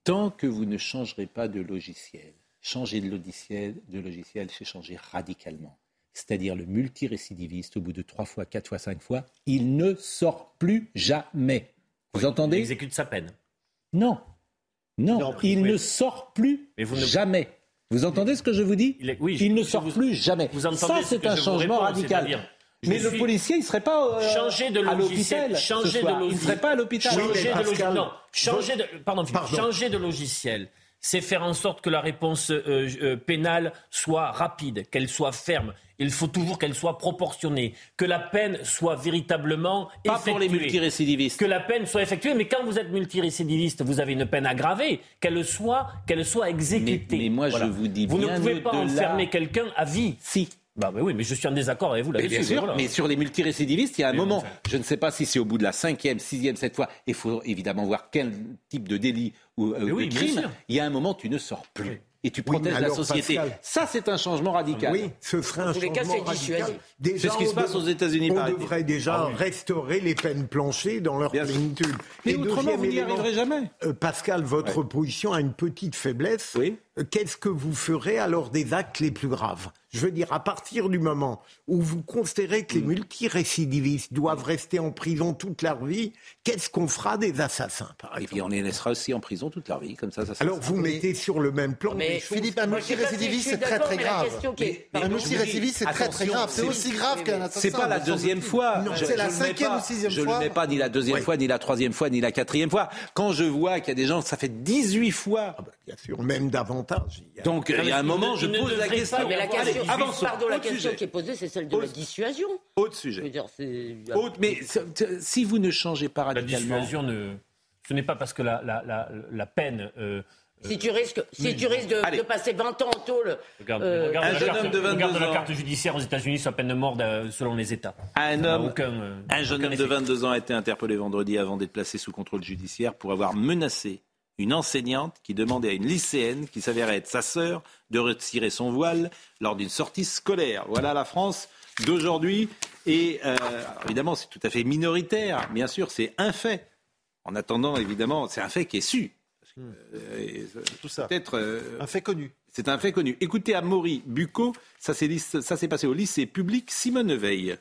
Tant que vous ne changerez pas de logiciel, changer de logiciel, de logiciel, c'est changer radicalement. C'est-à-dire le multirécidiviste, au bout de trois fois, quatre fois, cinq fois, il ne sort plus jamais. Vous Il entendez? exécute sa peine. Non. Non, il ne sort plus Mais vous ne- jamais. Vous entendez ce que je vous dis Il est- oui, Il ne sort vous- plus jamais. vous entendez Ça, ce c'est un changement réponds, radical. je Mais le policier, il ne serait pas euh, changer de à logiciel, l'hôpital. changer de soir. Il ne logiciel, serait pas à l'hôpital. changer de logiciel, non, changer de, Pardon. changer de logiciel, c'est faire en sorte que la réponse euh, euh, pénale soit rapide, qu'elle soit ferme. Il faut toujours qu'elle soit proportionnée, que la peine soit véritablement Pas effectuée. pour les multirécidivistes. Que la peine soit effectuée, mais quand vous êtes multirécidiviste, vous avez une peine aggravée, qu'elle soit, qu'elle soit exécutée. Mais- mais moi, je vous dis vous ne pouvez pas enfermer quelqu'un à vie. Si. Bah, mais oui, mais je suis en désaccord avec vous là-dessus. bien sûr, voilà. mais sur les multirécidivistes, il y a un Mais moment, je ne sais pas si c'est au bout de la cinquième, sixième, cette fois, il faut évidemment voir quel type de délit ou euh, oui, de crime, il y a un moment, tu ne sors plus. Et tu Oui, protèges la société. Pascal- Ça, c'est un changement radical. Oui, ce serait un cas, changement radical. C'est ce qui se passe aux États-Unis, On paraît-il. devrait déjà restaurer les peines planchées dans leur Bien plénitude. Mais Et autrement, vous n'y arriverez jamais. euh, Pascal, votre position a une petite faiblesse. Oui. Euh, Qu'est-ce que vous ferez alors des actes les plus graves? Je veux dire, à partir du moment où vous considérez que les multirécidivistes doivent rester en prison toute leur vie, qu'est-ce qu'on fera des assassins, par Et puis on les laissera aussi en prison toute leur vie, comme ça, ça. Alors vous mettez sur le même plan Mais Philippe, un je multirécidiviste, je c'est très très grave. Un multirécidiviste, c'est très très grave. C'est aussi grave qu'un assassin. C'est pas la deuxième fois. Non, Je- c'est la je cinquième pas- ou sixième Je fois. ne mets pas ni la deuxième fois, ni la troisième fois, ni la quatrième fois. Quand je vois qu'il y a des gens, ça fait 18 fois. Bien sûr, même davantage. Il y a- Donc il y a un moment, je pose la question. pas, mais la Allez, question, avançons. pardon, la question sujet. qui est posée, c'est celle de la dissuasion. Autre Je sujet. veux dire, c'est. Autre- mais si vous ne changez pas La radicalement. dissuasion, ne... ce n'est pas parce que la, la, la, la peine. euh, Si tu risques, si tu risques de, de passer 20 ans en tôle. Regarde, euh, regarde un la jeune carte, homme de 22 regarde la ans. carte judiciaire aux États-Unis sur la peine de mort euh, selon les États. Un homme, aucun, euh, un jeune aucun homme de effet. 22 ans a été interpellé vendredi avant d'être placé sous contrôle judiciaire pour avoir menacé une enseignante qui demandait à une lycéenne qui s'avérait être sa sœur de retirer son voile lors d'une sortie scolaire. Voilà la France d'aujourd'hui. Et euh, évidemment, c'est tout à fait minoritaire. Bien sûr, c'est un fait. En attendant, évidemment, c'est un fait qui est su. Que, euh, Tout ça. Peut-être. euh, Un fait connu. c'est un fait connu. Écoutez, à Maury Bucco, ça s'est ça s'est passé au lycée public Simone Veil.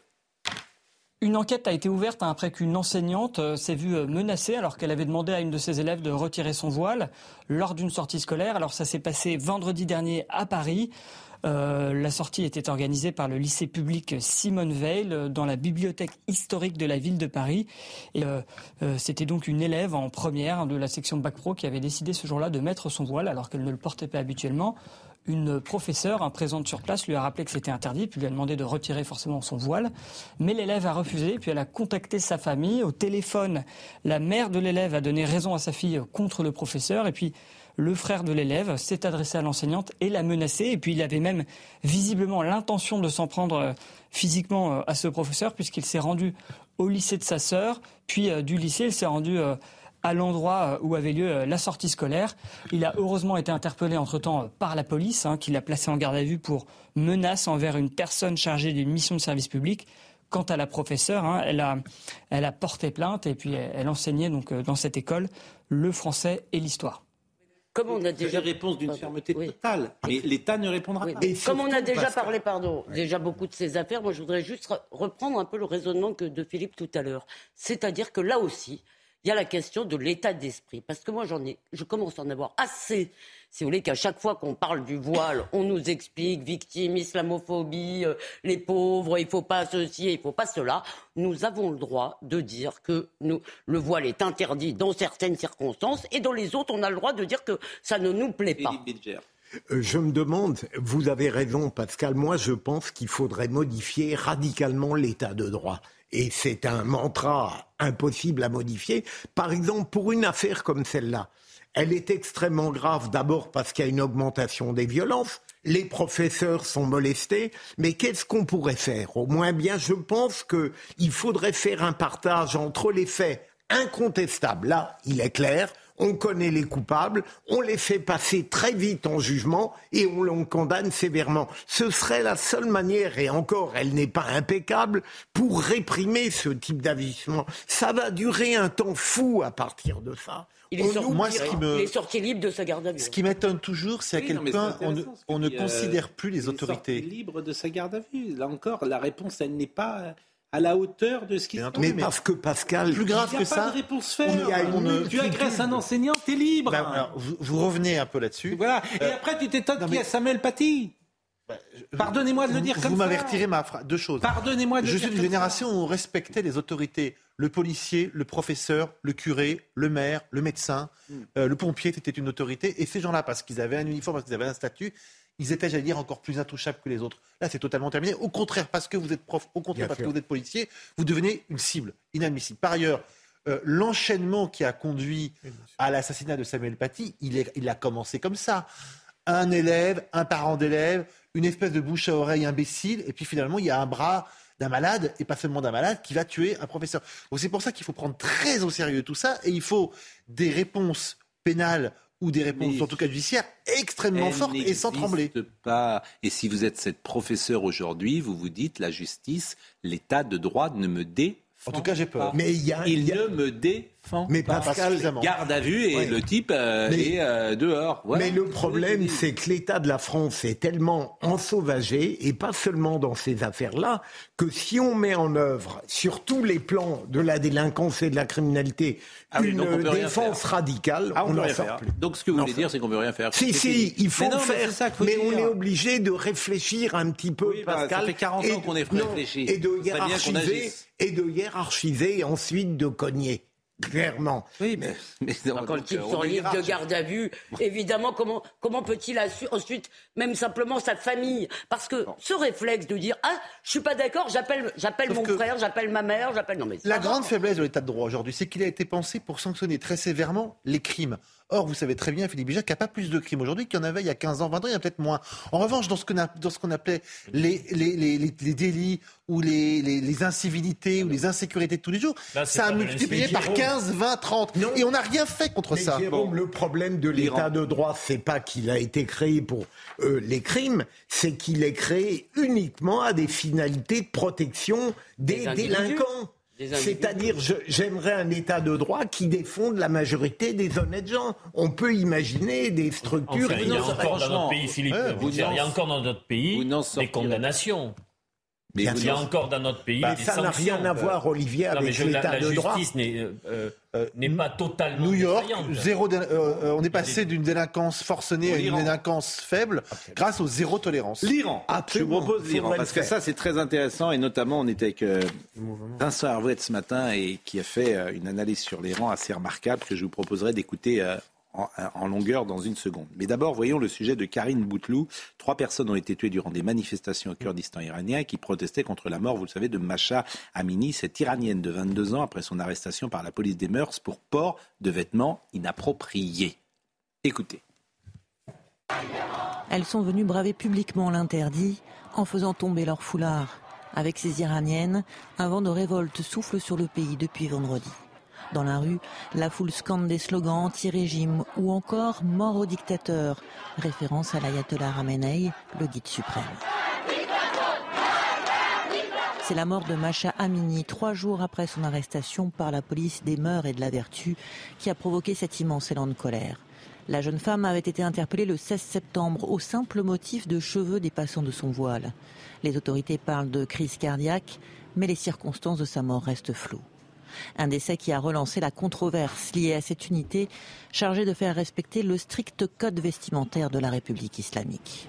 Une enquête a été ouverte après qu'une enseignante euh, s'est vue euh, menacée alors qu'elle avait demandé à une de ses élèves de retirer son voile lors d'une sortie scolaire. Alors ça s'est passé vendredi dernier à Paris. Euh, la sortie était organisée par le lycée public Simone Veil dans la bibliothèque historique de la ville de Paris. Et c'était donc une élève en première de la section Bac Pro qui avait décidé ce jour-là de mettre son voile alors qu'elle ne le portait pas habituellement. Une professeure hein, présente sur place lui a rappelé que c'était interdit, puis lui a demandé de retirer forcément son voile. Mais l'élève a refusé, puis elle a contacté sa famille. Au téléphone, la mère de l'élève a donné raison à sa fille contre le professeur, et puis le frère de l'élève s'est adressé à l'enseignante et l'a menacé. Et puis il avait même visiblement l'intention de s'en prendre euh, physiquement euh, à ce professeur, puisqu'il s'est rendu au lycée de sa sœur, puis euh, du lycée, il s'est rendu à l'endroit euh, où avait lieu euh, la sortie scolaire. Il a heureusement été interpellé entre-temps euh, par la police, hein, qui l'a placé en garde à vue pour menace envers une personne chargée d'une mission de service public. Quant à la professeure, hein, elle, a, elle a porté plainte et puis elle, enseignait donc dans cette école le français et l'histoire. Comme on a déjà. réponse d'une fermeté totale. Mais l'État ne répondra Oui. pas. Comme on a déjà parlé, pardon, déjà beaucoup de ces affaires, moi je voudrais juste re- reprendre un peu le raisonnement que de Philippe tout à l'heure. C'est-à-dire que là aussi, il y a la question de l'état d'esprit. Parce que moi j'en ai, je commence à en avoir assez. Si vous voulez qu'à chaque fois qu'on parle du voile, on nous explique victime, islamophobie, euh, les pauvres, il faut pas ceci, il faut pas cela. Nous avons le droit de dire que nous, le voile est interdit dans certaines circonstances et dans les autres, on a le droit de dire que ça ne nous plaît pas. Euh, Je me demande, vous avez raison Pascal, moi je pense qu'il faudrait modifier radicalement l'état de droit. Et c'est un mantra impossible à modifier. Par exemple, pour une affaire comme celle-là, elle est extrêmement grave d'abord parce qu'il y a une augmentation des violences. Les professeurs sont molestés, mais qu'est-ce qu'on pourrait faire? Au moins bien, je pense qu'il faudrait faire un partage entre les faits incontestables. Là, il est clair, on connaît les coupables, on les fait passer très vite en jugement et on les condamne sévèrement. Ce serait la seule manière, et encore, elle n'est pas impeccable, pour réprimer ce type d'avissement. Ça va durer un temps fou à partir de ça. Il est, On sorti, oublie- moi, ce qui me- il est sorti libre de sa garde à vue. Ce qui m'étonne toujours, c'est à Oui, quel non, point on ne, on euh, considère plus les Il est sorti autorités. libre de sa garde à vue. Là encore, la réponse, elle n'est pas à la hauteur de ce qui se passe. Mais parce que Pascal, Plus grave Il n'y a que pas ça, de réponse y a une tu agresses un enseignant, t'es libre. Ben, alors, vous, vous revenez un peu là-dessus. Voilà. Et Euh, après, tu t'étonnes qu'il y a Samuel Paty. Pardonnez-moi de le Vous- dire vous comme ça. m'avez retiré ma phrase. Deux choses. Pardonnez-moi de Je le suis d'une ça. génération où on respectait les autorités. Le policier, le professeur, le curé, le maire, le médecin, Hmm. euh, le pompier était une autorité. Et ces gens-là, parce qu'ils avaient un uniforme, parce qu'ils avaient un statut, ils étaient, j'allais dire, encore plus intouchables que les autres. Là, c'est totalement terminé. Au contraire, parce que vous êtes prof, au contraire, Bien parce sûr. que vous êtes policier, vous devenez une cible inadmissible. Par ailleurs, euh, l'enchaînement qui a conduit à l'assassinat de Samuel Paty, il, est- il a commencé comme ça. Un élève, un parent d'élève, une espèce de bouche à oreille imbécile, et puis finalement, il y a un bras d'un malade, et pas seulement d'un malade, qui va tuer un professeur. Donc c'est pour ça qu'il faut prendre très au sérieux tout ça, et il faut des réponses pénales ou des réponses, Mais- en tout cas judiciaires, extrêmement fortes et sans trembler. Pas. Et si vous êtes cette professeure aujourd'hui, vous vous dites la justice, l'état de droit ne me défend En tout cas, j'ai peur. Mais il y a- il il y a- ne me Mais pas. Pascal. Garde à vue et Ouais. le type euh, Mais- est euh, dehors. Voilà. Mais le problème, c'est que l'État de la France est tellement ensauvagé, et pas seulement dans ces affaires-là, que si on met en œuvre, sur tous les plans de la délinquance et de la criminalité, Ah oui, une défense radicale, Ah, on, n'en rien sort faire. plus. Donc ce que vous Non, voulez dire, c'est qu'on peut rien faire. Si, si, il faut Mais non, le mais faire, ça faut mais on est obligé de réfléchir un petit peu, Oui, bah, ça Pascal. fait 40 et ans de- qu'on est réfléchi. Et de hiérarchiser, et de hiérarchiser, et ensuite de cogner. Clairement. Oui, mais, mais Quand le type sort libre de garde à vue, évidemment, comment, comment peut-il ensuite, même simplement sa famille? Parce que ce réflexe de dire Ah, je suis pas d'accord, j'appelle, mon frère, j'appelle ma mère, j'appelle. Non, mais La grande faiblesse de l'état de droit aujourd'hui, c'est qu'il a été pensé pour sanctionner très sévèrement les crimes. Or, vous savez très bien, Philippe Bijak, qu'il n'y a pas plus de crimes aujourd'hui qu'il y en avait il y a 15 ans, 20 ans, il y en a peut-être moins. En revanche, dans ce qu'on a- dans ce qu'on appelait les, les, les, les- les délits ou les, les, les incivilités ou les insécurités de tous les jours, Là, ça a multiplié par l'incivilité. 15, 20, 30. Et on n'a rien fait contre Mais ça. Jérôme, le problème de l'état de droit, c'est pas qu'il a été créé pour euh, les crimes, c'est qu'il est créé uniquement à des finalités de protection des, délinquants. C'est-à-dire, j'aimerais un état de droit qui défonde la majorité des honnêtes gens. On peut imaginer des structures. Enfin, il y a qui- encore dans notre pays, Philippe, ouais, vous vous dire, il y a n'en- encore dans notre pays des condamnations. Mais il y a encore dans notre pays Bah, des ça n'a rien à voir, Olivier, Non, avec la, l'état la de droit. justice n'est euh, euh, n'est pas totalement New York, zéro dé- euh, euh, on est passé d'une délinquance forcenée à une délinquance faible grâce au zéro tolérance. L'Iran. Je vous propose l'Iran. Parce que ça c'est très intéressant et notamment on était avec euh, Vincent Hervouet ce matin et qui a fait euh, une analyse sur l'Iran assez remarquable que je vous proposerai d'écouter euh, en, longueur dans une seconde. Mais d'abord voyons le sujet de Karine Boutlou. Trois personnes ont été tuées durant des manifestations au Kurdistan iranien qui protestaient contre la mort, vous le savez, de Masha Amini, cette Iranienne de 22 ans après son arrestation par la police des mœurs pour port de vêtements inappropriés. Écoutez. Elles sont venues braver publiquement l'interdit en faisant tomber leur foulard. Avec ces Iraniennes, un vent de révolte souffle sur le pays depuis vendredi. Dans la rue, la foule scande des slogans anti-régime ou encore mort au dictateur, référence à l'ayatollah Ramenei, le guide suprême. C'est la mort de Masha Amini, trois jours après son arrestation par la police des mœurs et de la vertu, qui a provoqué cet immense élan de colère. La jeune femme avait été interpellée le 16 septembre au simple motif de cheveux dépassant de son voile. Les autorités parlent de crise cardiaque, mais les circonstances de sa mort restent floues. Un décès qui a relancé la controverse liée à cette unité chargée de faire respecter le strict code vestimentaire de la République islamique.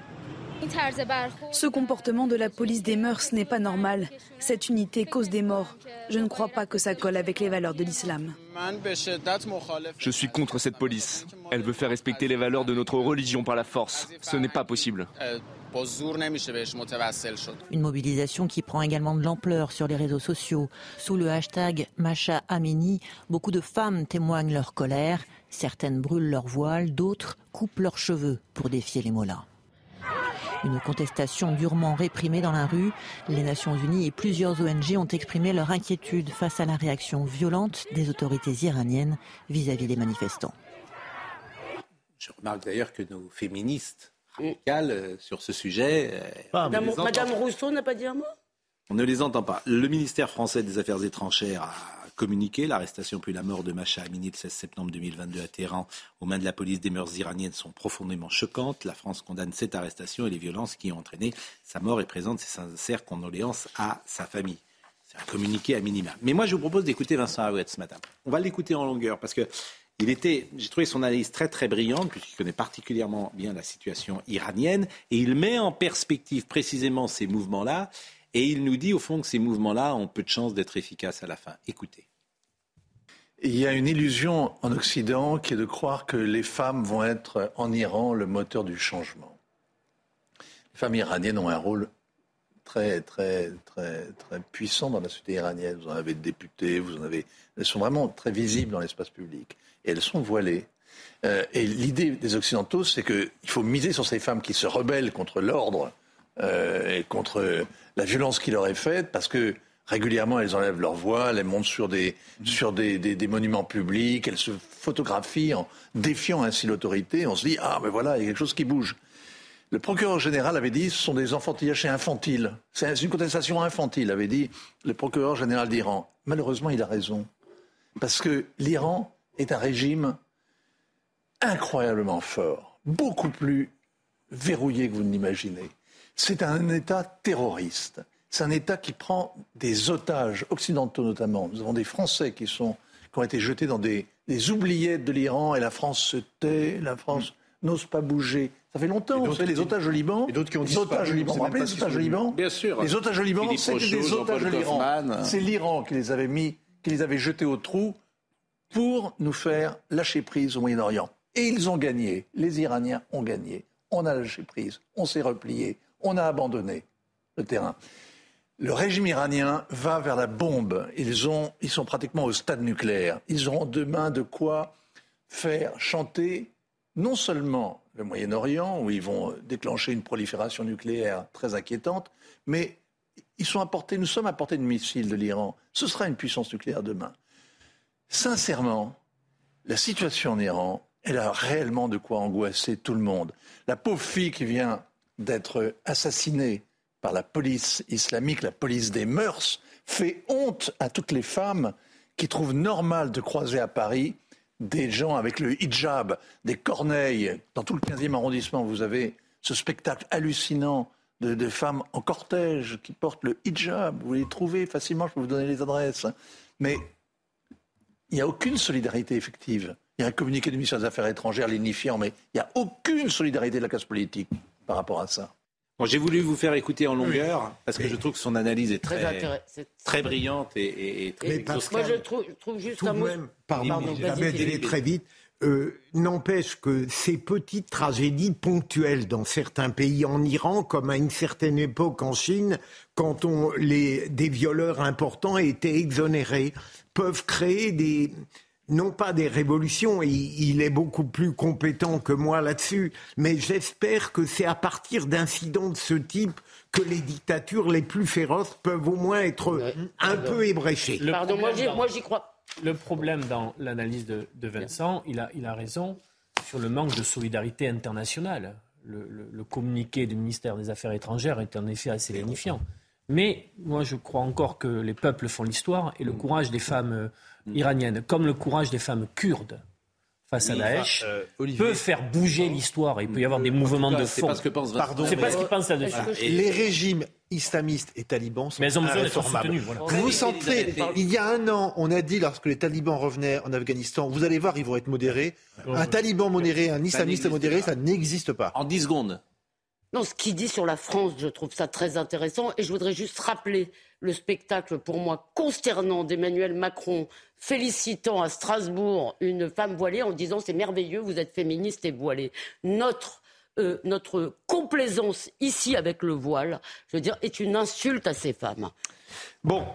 Ce comportement de la police des mœurs n'est pas normal. Cette unité cause des morts. Je ne crois pas que ça colle avec les valeurs de l'islam. Je suis contre cette police. Elle veut faire respecter les valeurs de notre religion par la force. Ce n'est pas possible. Une mobilisation qui prend également de l'ampleur sur les réseaux sociaux. Sous le hashtag Macha Amini, beaucoup de femmes témoignent leur colère. Certaines brûlent leur voile, d'autres coupent leurs cheveux pour défier les mollahs. Une contestation durement réprimée dans la rue. Les Nations Unies et plusieurs ONG ont exprimé leur inquiétude face à la réaction violente des autorités iraniennes vis-à-vis des manifestants. Je remarque d'ailleurs que nos féministes radicales euh, sur ce sujet, euh, on, Madame, ne les entend, Madame Rousseau n'a pas dit un mot? On ne les entend pas. Le ministère français des Affaires étrangères a communiqué l'arrestation puis la mort de Macha Amini le 16 septembre 2022 à Téhéran aux mains de la police des mœurs iraniennes sont profondément choquantes. La France condamne cette arrestation et les violences qui ont entraîné sa mort et présente ses sincères condoléances à sa famille. C'est un communiqué à minima. Mais moi, je vous propose d'écouter Vincent Arouet ce matin. On va l'écouter en longueur parce que il était, j'ai trouvé son analyse très très brillante puisqu'il connaît particulièrement bien la situation iranienne et il met en perspective précisément ces mouvements-là et il nous dit au fond que ces mouvements-là ont peu de chances d'être efficaces à la fin. Écoutez. Il y a une illusion en Occident qui est de croire que les femmes vont être en Iran le moteur du changement. Les femmes iraniennes ont un rôle très, très, très, très puissant dans la société iranienne. Vous en avez des députés, vous en avez. Elles sont vraiment très visibles dans l'espace public. Et elles sont voilées. Euh, et l'idée des Occidentaux, c'est qu'il faut miser sur ces femmes qui se rebellent contre l'ordre euh, et contre la violence qui leur est faite, parce que régulièrement, elles enlèvent leur voile, elles montent sur des, sur des, des, des monuments publics, elles se photographient en défiant ainsi l'autorité. On se dit, ah, mais voilà, il y a quelque chose qui bouge. Le procureur général avait dit, ce sont des enfantillages infantiles. C'est une contestation infantile, avait dit le procureur général d'Iran. Malheureusement, il a raison. Parce que l'Iran est un régime incroyablement fort, beaucoup plus verrouillé que vous ne l'imaginez. C'est un État terroriste. C'est un État qui prend des otages occidentaux notamment. Nous avons des Français qui, sont, qui ont été jetés dans des, des oubliettes de l'Iran et la France se tait, la France n'ose pas bouger. Ça fait longtemps, vous savez, les otages au Liban. Et d'autres qui ont les otages au Liban. Vous vous rappelez les otages au Liban Bien sûr. Les otages au Liban, c'était des otages de l'Iran. C'est l'Iran qui les avait mis, qui les avait jetés au trou pour nous faire lâcher prise au Moyen-Orient. Et ils ont gagné. Les Iraniens ont gagné. On a lâché prise. On s'est replié. On a abandonné le terrain. Le régime iranien va vers la bombe. Ils, ont, ils sont pratiquement au stade nucléaire. Ils auront demain de quoi faire chanter non seulement le Moyen-Orient, où ils vont déclencher une prolifération nucléaire très inquiétante, mais ils sont apportés, nous sommes à portée de missiles de l'Iran. Ce sera une puissance nucléaire demain. Sincèrement, la situation en Iran, elle a réellement de quoi angoisser tout le monde. La pauvre fille qui vient d'être assassinée par la police islamique, la police des mœurs, fait honte à toutes les femmes qui trouvent normal de croiser à Paris des gens avec le hijab, des corneilles. Dans tout le 15e arrondissement, vous avez ce spectacle hallucinant de, de femmes en cortège qui portent le hijab. Vous les trouvez facilement, je peux vous donner les adresses. Mais il n'y a aucune solidarité effective. Il y a un communiqué du ministère des Affaires étrangères lignifiant, mais il n'y a aucune solidarité de la classe politique par rapport à ça. Bon, j'ai voulu vous faire écouter en longueur parce que je trouve que son analyse est Très très, brillante et, et- et très Mais exhaustive. Moi, je trouve, je trouve juste tout un de mot. même, pardon, Pardon, je vas-y, vais Philippe. aller très vite, euh, n'empêche que ces petites tragédies ponctuelles dans certains pays, en Iran, comme à une certaine époque en Chine, quand on, les, des violeurs importants étaient exonérés, peuvent créer des non pas des révolutions, il, il est beaucoup plus compétent que moi là-dessus, mais j'espère que c'est à partir d'incidents de ce type que les dictatures les plus féroces peuvent au moins être un peu ébréchées. Le Pardon, moi, problème j'y- dans- moi, j'y crois. Le problème dans l'analyse de, de Vincent, il a, il a raison sur le manque de solidarité internationale. Le, le- le communiqué du ministère des Affaires étrangères est en effet assez lénifiant. Mais moi, je crois encore que les peuples font l'histoire et le courage des femmes euh, iraniennes, comme le courage des femmes kurdes face à Daesh, enfin, euh, peut faire bouger l'histoire. Il peut y avoir des mouvements cas, de c'est fond. pas ce que pense Vincent. Pardon, C'est pas ce qu'ils pensent là-dessus. Voilà. Les régimes islamistes et talibans sont Mais elles ont besoin d'être irréformables. soutenues, voilà. Vous vous sentez, il y a un an, on a dit lorsque les talibans revenaient en Afghanistan, vous allez voir, ils vont être modérés. Un taliban modéré, un islamiste modéré, ça n'existe pas. En 10 secondes. Non, ce qu'il dit sur la France, je trouve ça très intéressant. Et je voudrais juste rappeler le spectacle, pour moi, consternant d'Emmanuel Macron, félicitant à Strasbourg une femme voilée en disant c'est merveilleux, vous êtes féministe et voilée. Notre, euh, notre complaisance ici avec le voile, je veux dire, est une insulte à ces femmes. Bon,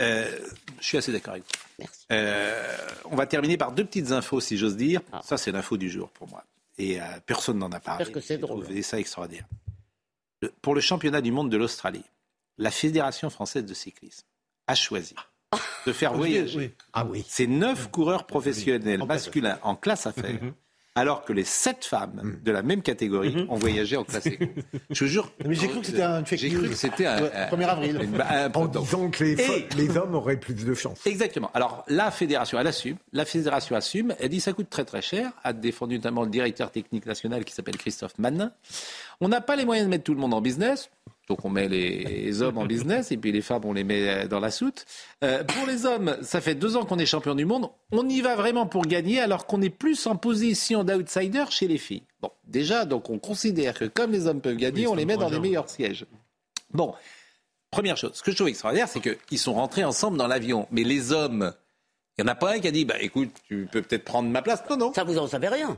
euh, je suis assez d'accord avec vous. Euh, on va terminer par deux petites infos, si j'ose dire. Ça, c'est l'info du jour pour moi. Et euh, personne n'en a parlé. J'espère que c'est drôle. trouvé ça extraordinaire. Le- pour le championnat du monde de l'Australie, la Fédération française de cyclisme a choisi de faire voyager Ah oui. ces neuf coureurs professionnels masculins en classe affaires, alors que les sept femmes de la même catégorie ont voyagé en classe éco. Je vous jure. Mais j'ai cru que c'était un fake J'ai cru que c'était un, Ouais, un- 1er avril. une- un- En donc, disant que les, Et- fo- les hommes auraient plus de chance. Exactement. Alors la fédération, elle assume. La fédération assume. Elle dit ça coûte très très cher. A défendu notamment le directeur technique national qui s'appelle Christophe Mann. On n'a pas les moyens de mettre tout le monde en business. Donc on met les hommes en business et puis les femmes on les met dans la soute. Euh, pour les hommes, ça fait deux ans qu'on est champion du monde. On y va vraiment pour gagner alors qu'on est plus en position d'outsider chez les filles. Bon, déjà donc on considère que comme les hommes peuvent gagner, on les met dans les meilleurs sièges. Bon, première chose, ce que je trouve extraordinaire, c'est qu'ils sont rentrés ensemble dans l'avion. Mais les hommes, il n'y en a pas un qui a dit, bah écoute, tu peux peut-être prendre ma place. Non, non. Ça, vous en savez rien.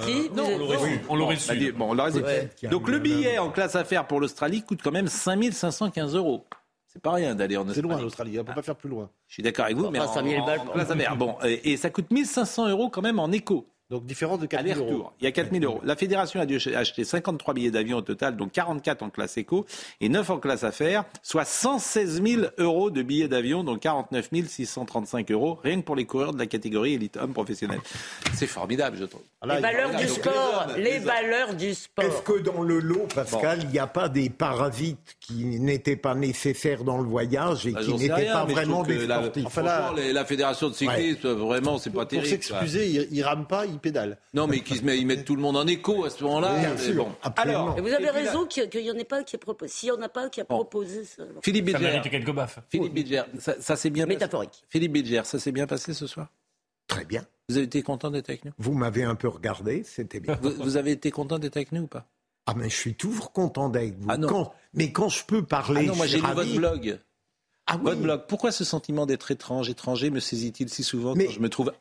Si, non, vous on l'aurait su. On l'aurait. Bah, bon, on Donc le billet en classe affaires pour l'Australie coûte quand même 5515 euros. C'est pas rien d'aller en C'est Australie. loin l'Australie, on ne peut pas faire plus loin. Je suis d'accord avec vous, mais en, 5000 balles en pour- classe affaires. Bon, et, et ça coûte 1500 euros quand même en éco. Donc différence de 4 000 euros. Aller-retour. Il y a 4000 euros. La fédération a dû ach- acheter 53 billets d'avion au total, donc 44 en classe éco et 9 en classe affaires, soit 116 000 euros de billets d'avion, donc 49 635 euros, rien que pour les coureurs de la catégorie élite homme professionnel. C'est formidable, je trouve. Les valeurs du sport, les valeurs du Est-ce sport. que dans le lot, Pascal, il n'y a pas des parasites qui n'étaient pas nécessaires dans le voyage et Bah, qui n'étaient pas vraiment des la- sportifs? Enfin, là- franchement, les- la fédération de cyclisme, vraiment, c'est pas Pour terrible. quoi. s'excuser, ils, ils rament pas, ils pédalent. Non, mais qu'ils ils mettent tout le monde en écho à ce moment-là. Mais bon. Alors, Et vous avez raison qu'il n'y en ait pas qui a proposé. S'il n'y en a pas qui a proposé ça. alors. Philippe quelques baffes. Philippe Bilger, ça, ça s'est bien passé. Métaphorique. Philippe Bilger, ça s'est bien passé ce soir? Très bien. Vous avez été content d'être avec nous? Vous m'avez un peu regardé, c'était bien. vous, vous avez été content d'être avec nous ou pas? Ah, mais je suis toujours content d'être vous. Ah non. Quand- mais quand je peux Ah parler, non, moi j'ai lu votre blog. Ah Votre blog, pourquoi ce sentiment d'être étrange, étranger me saisit-il si souvent quand je me trouve...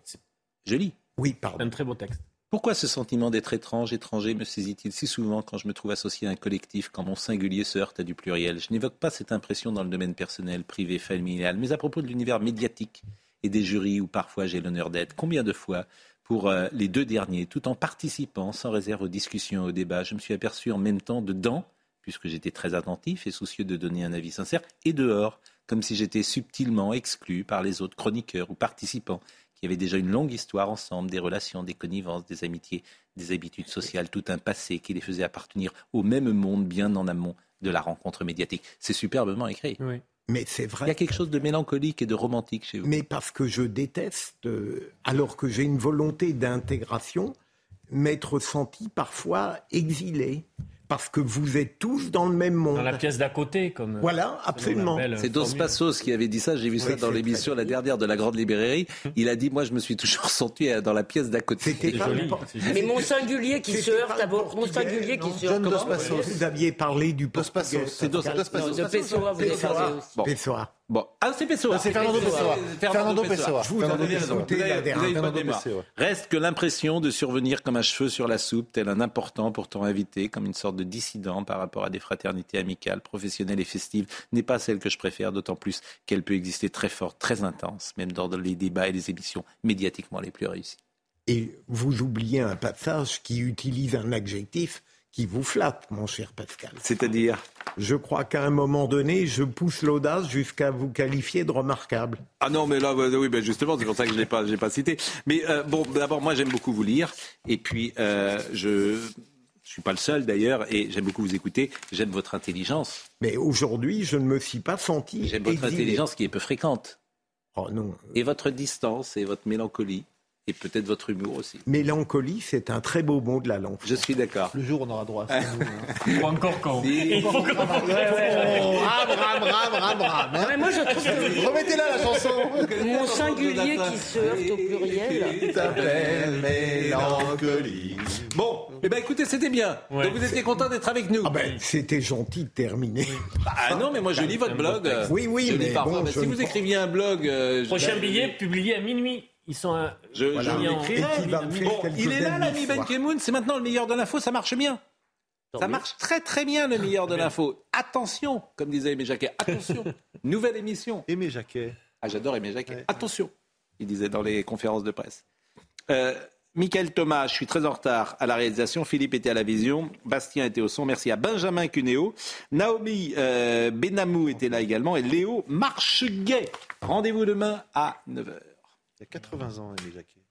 Je lis. Oui, pardon. Un très beau texte. Pourquoi ce sentiment d'être étrange, étranger me saisit-il si souvent quand je me trouve associé à un collectif, quand mon singulier se heurte à du pluriel? Je n'évoque pas cette impression dans le domaine personnel, privé, familial, mais à propos de l'univers médiatique et des jurys où parfois j'ai l'honneur d'être. Combien de fois pour euh, les deux derniers, tout en participant sans réserve aux discussions, aux débats, je me suis aperçu en même temps dedans, puisque j'étais très attentif et soucieux de donner un avis sincère, et dehors, comme si j'étais subtilement exclu par les autres chroniqueurs ou participants qui avaient déjà une longue histoire ensemble, des relations, des connivences, des amitiés, des habitudes sociales, tout un passé qui les faisait appartenir au même monde bien en amont de la rencontre médiatique. C'est superbement écrit. Mais c'est vrai. Il y a quelque chose de mélancolique et de romantique chez vous. Mais parce que je déteste, euh, alors que j'ai une volonté d'intégration, m'être senti parfois exilé. Parce que vous êtes tous dans le même monde. Dans la pièce d'à côté, comme. Voilà, absolument. C'est Dos Passos qui avait dit ça. J'ai vu ça dans l'émission la dernière de la Grande Librairie. Il a dit Moi, je me suis toujours senti euh, dans la pièce d'à côté. C'était pas n'importe- Mais mon singulier qui se heurte à votre- mon singulier qui se heurte. Comment Vous aviez parlé du portugais. C'est Dos Passos. De Pessoa, vous avez parlé aussi. Pessoa. Bon. Ah, c'est Pessoa. C'est Fernando Pessoa. Fernando Pessoa. Vous. Reste que l'impression de survenir comme un cheveu sur la soupe, tel un important pourtant invité, comme une sorte de dissident par rapport à des fraternités amicales, professionnelles et festives, n'est pas celle que je préfère, d'autant plus qu'elle peut exister très forte, très intense, même dans les débats et les émissions médiatiquement les plus réussies. Et vous oubliez un passage qui utilise un adjectif qui vous flatte, mon cher Pascal. C'est-à-dire Je crois qu'à un moment donné, je pousse l'audace jusqu'à vous qualifier de remarquable. Ah non, mais là, bah, oui, bah, justement, c'est pour ça que je ne l'ai pas, pas cité. Mais euh, bon, d'abord, moi, j'aime beaucoup vous lire. Et puis, euh, je ne suis pas le seul d'ailleurs, et j'aime beaucoup vous écouter. J'aime votre intelligence. Mais aujourd'hui, je ne me suis pas senti. J'aime votre exilé. intelligence qui est peu fréquente. Oh non. Et votre distance et votre mélancolie. Et peut-être votre humour aussi. Mélancolie, c'est un très beau mot de la langue. Je suis d'accord. Le jour on aura droit à ça. hein. Ou encore quand. Si. Il faut ram, ram, ram, ram, ram. hein. Mais moi, je trouve que Remettez-la la chanson. mon singulier qui se heurte au pluriel. T'appelles mélancolie. Bon, eh ben écoutez, c'était bien. Ouais. Donc vous étiez content d'être avec nous. Ah ben, c'était gentil de terminer. Ah non, mais moi je lis votre blog. Oui, oui, je lis mais parfois. bon, Mais je si ne vous écriviez un blog, euh, je- Prochain billet publié à minuit. Ils sont je, Voilà. je l'écrirai, Bon, quelques il est là, l'ami Ben. Kemoun. C'est maintenant le meilleur de l'info. Ça marche bien. Ça marche très très bien le meilleur de l'info. Attention, comme disait Aimé Jacquet, attention. Nouvelle émission. Aimé Jacquet. Ah, j'adore Aimé Jacquet. Ouais. Attention, il disait dans les conférences de presse. Euh, Michael Thomas, je suis très en retard à la réalisation. Philippe était à la vision. Bastien était au son. Merci à Benjamin Cuneo. Naomi euh, Benamou était là également. Et Léo Marcheguet. Rendez-vous demain à 9h. Il y a 80 ans, Aimé Jacquet.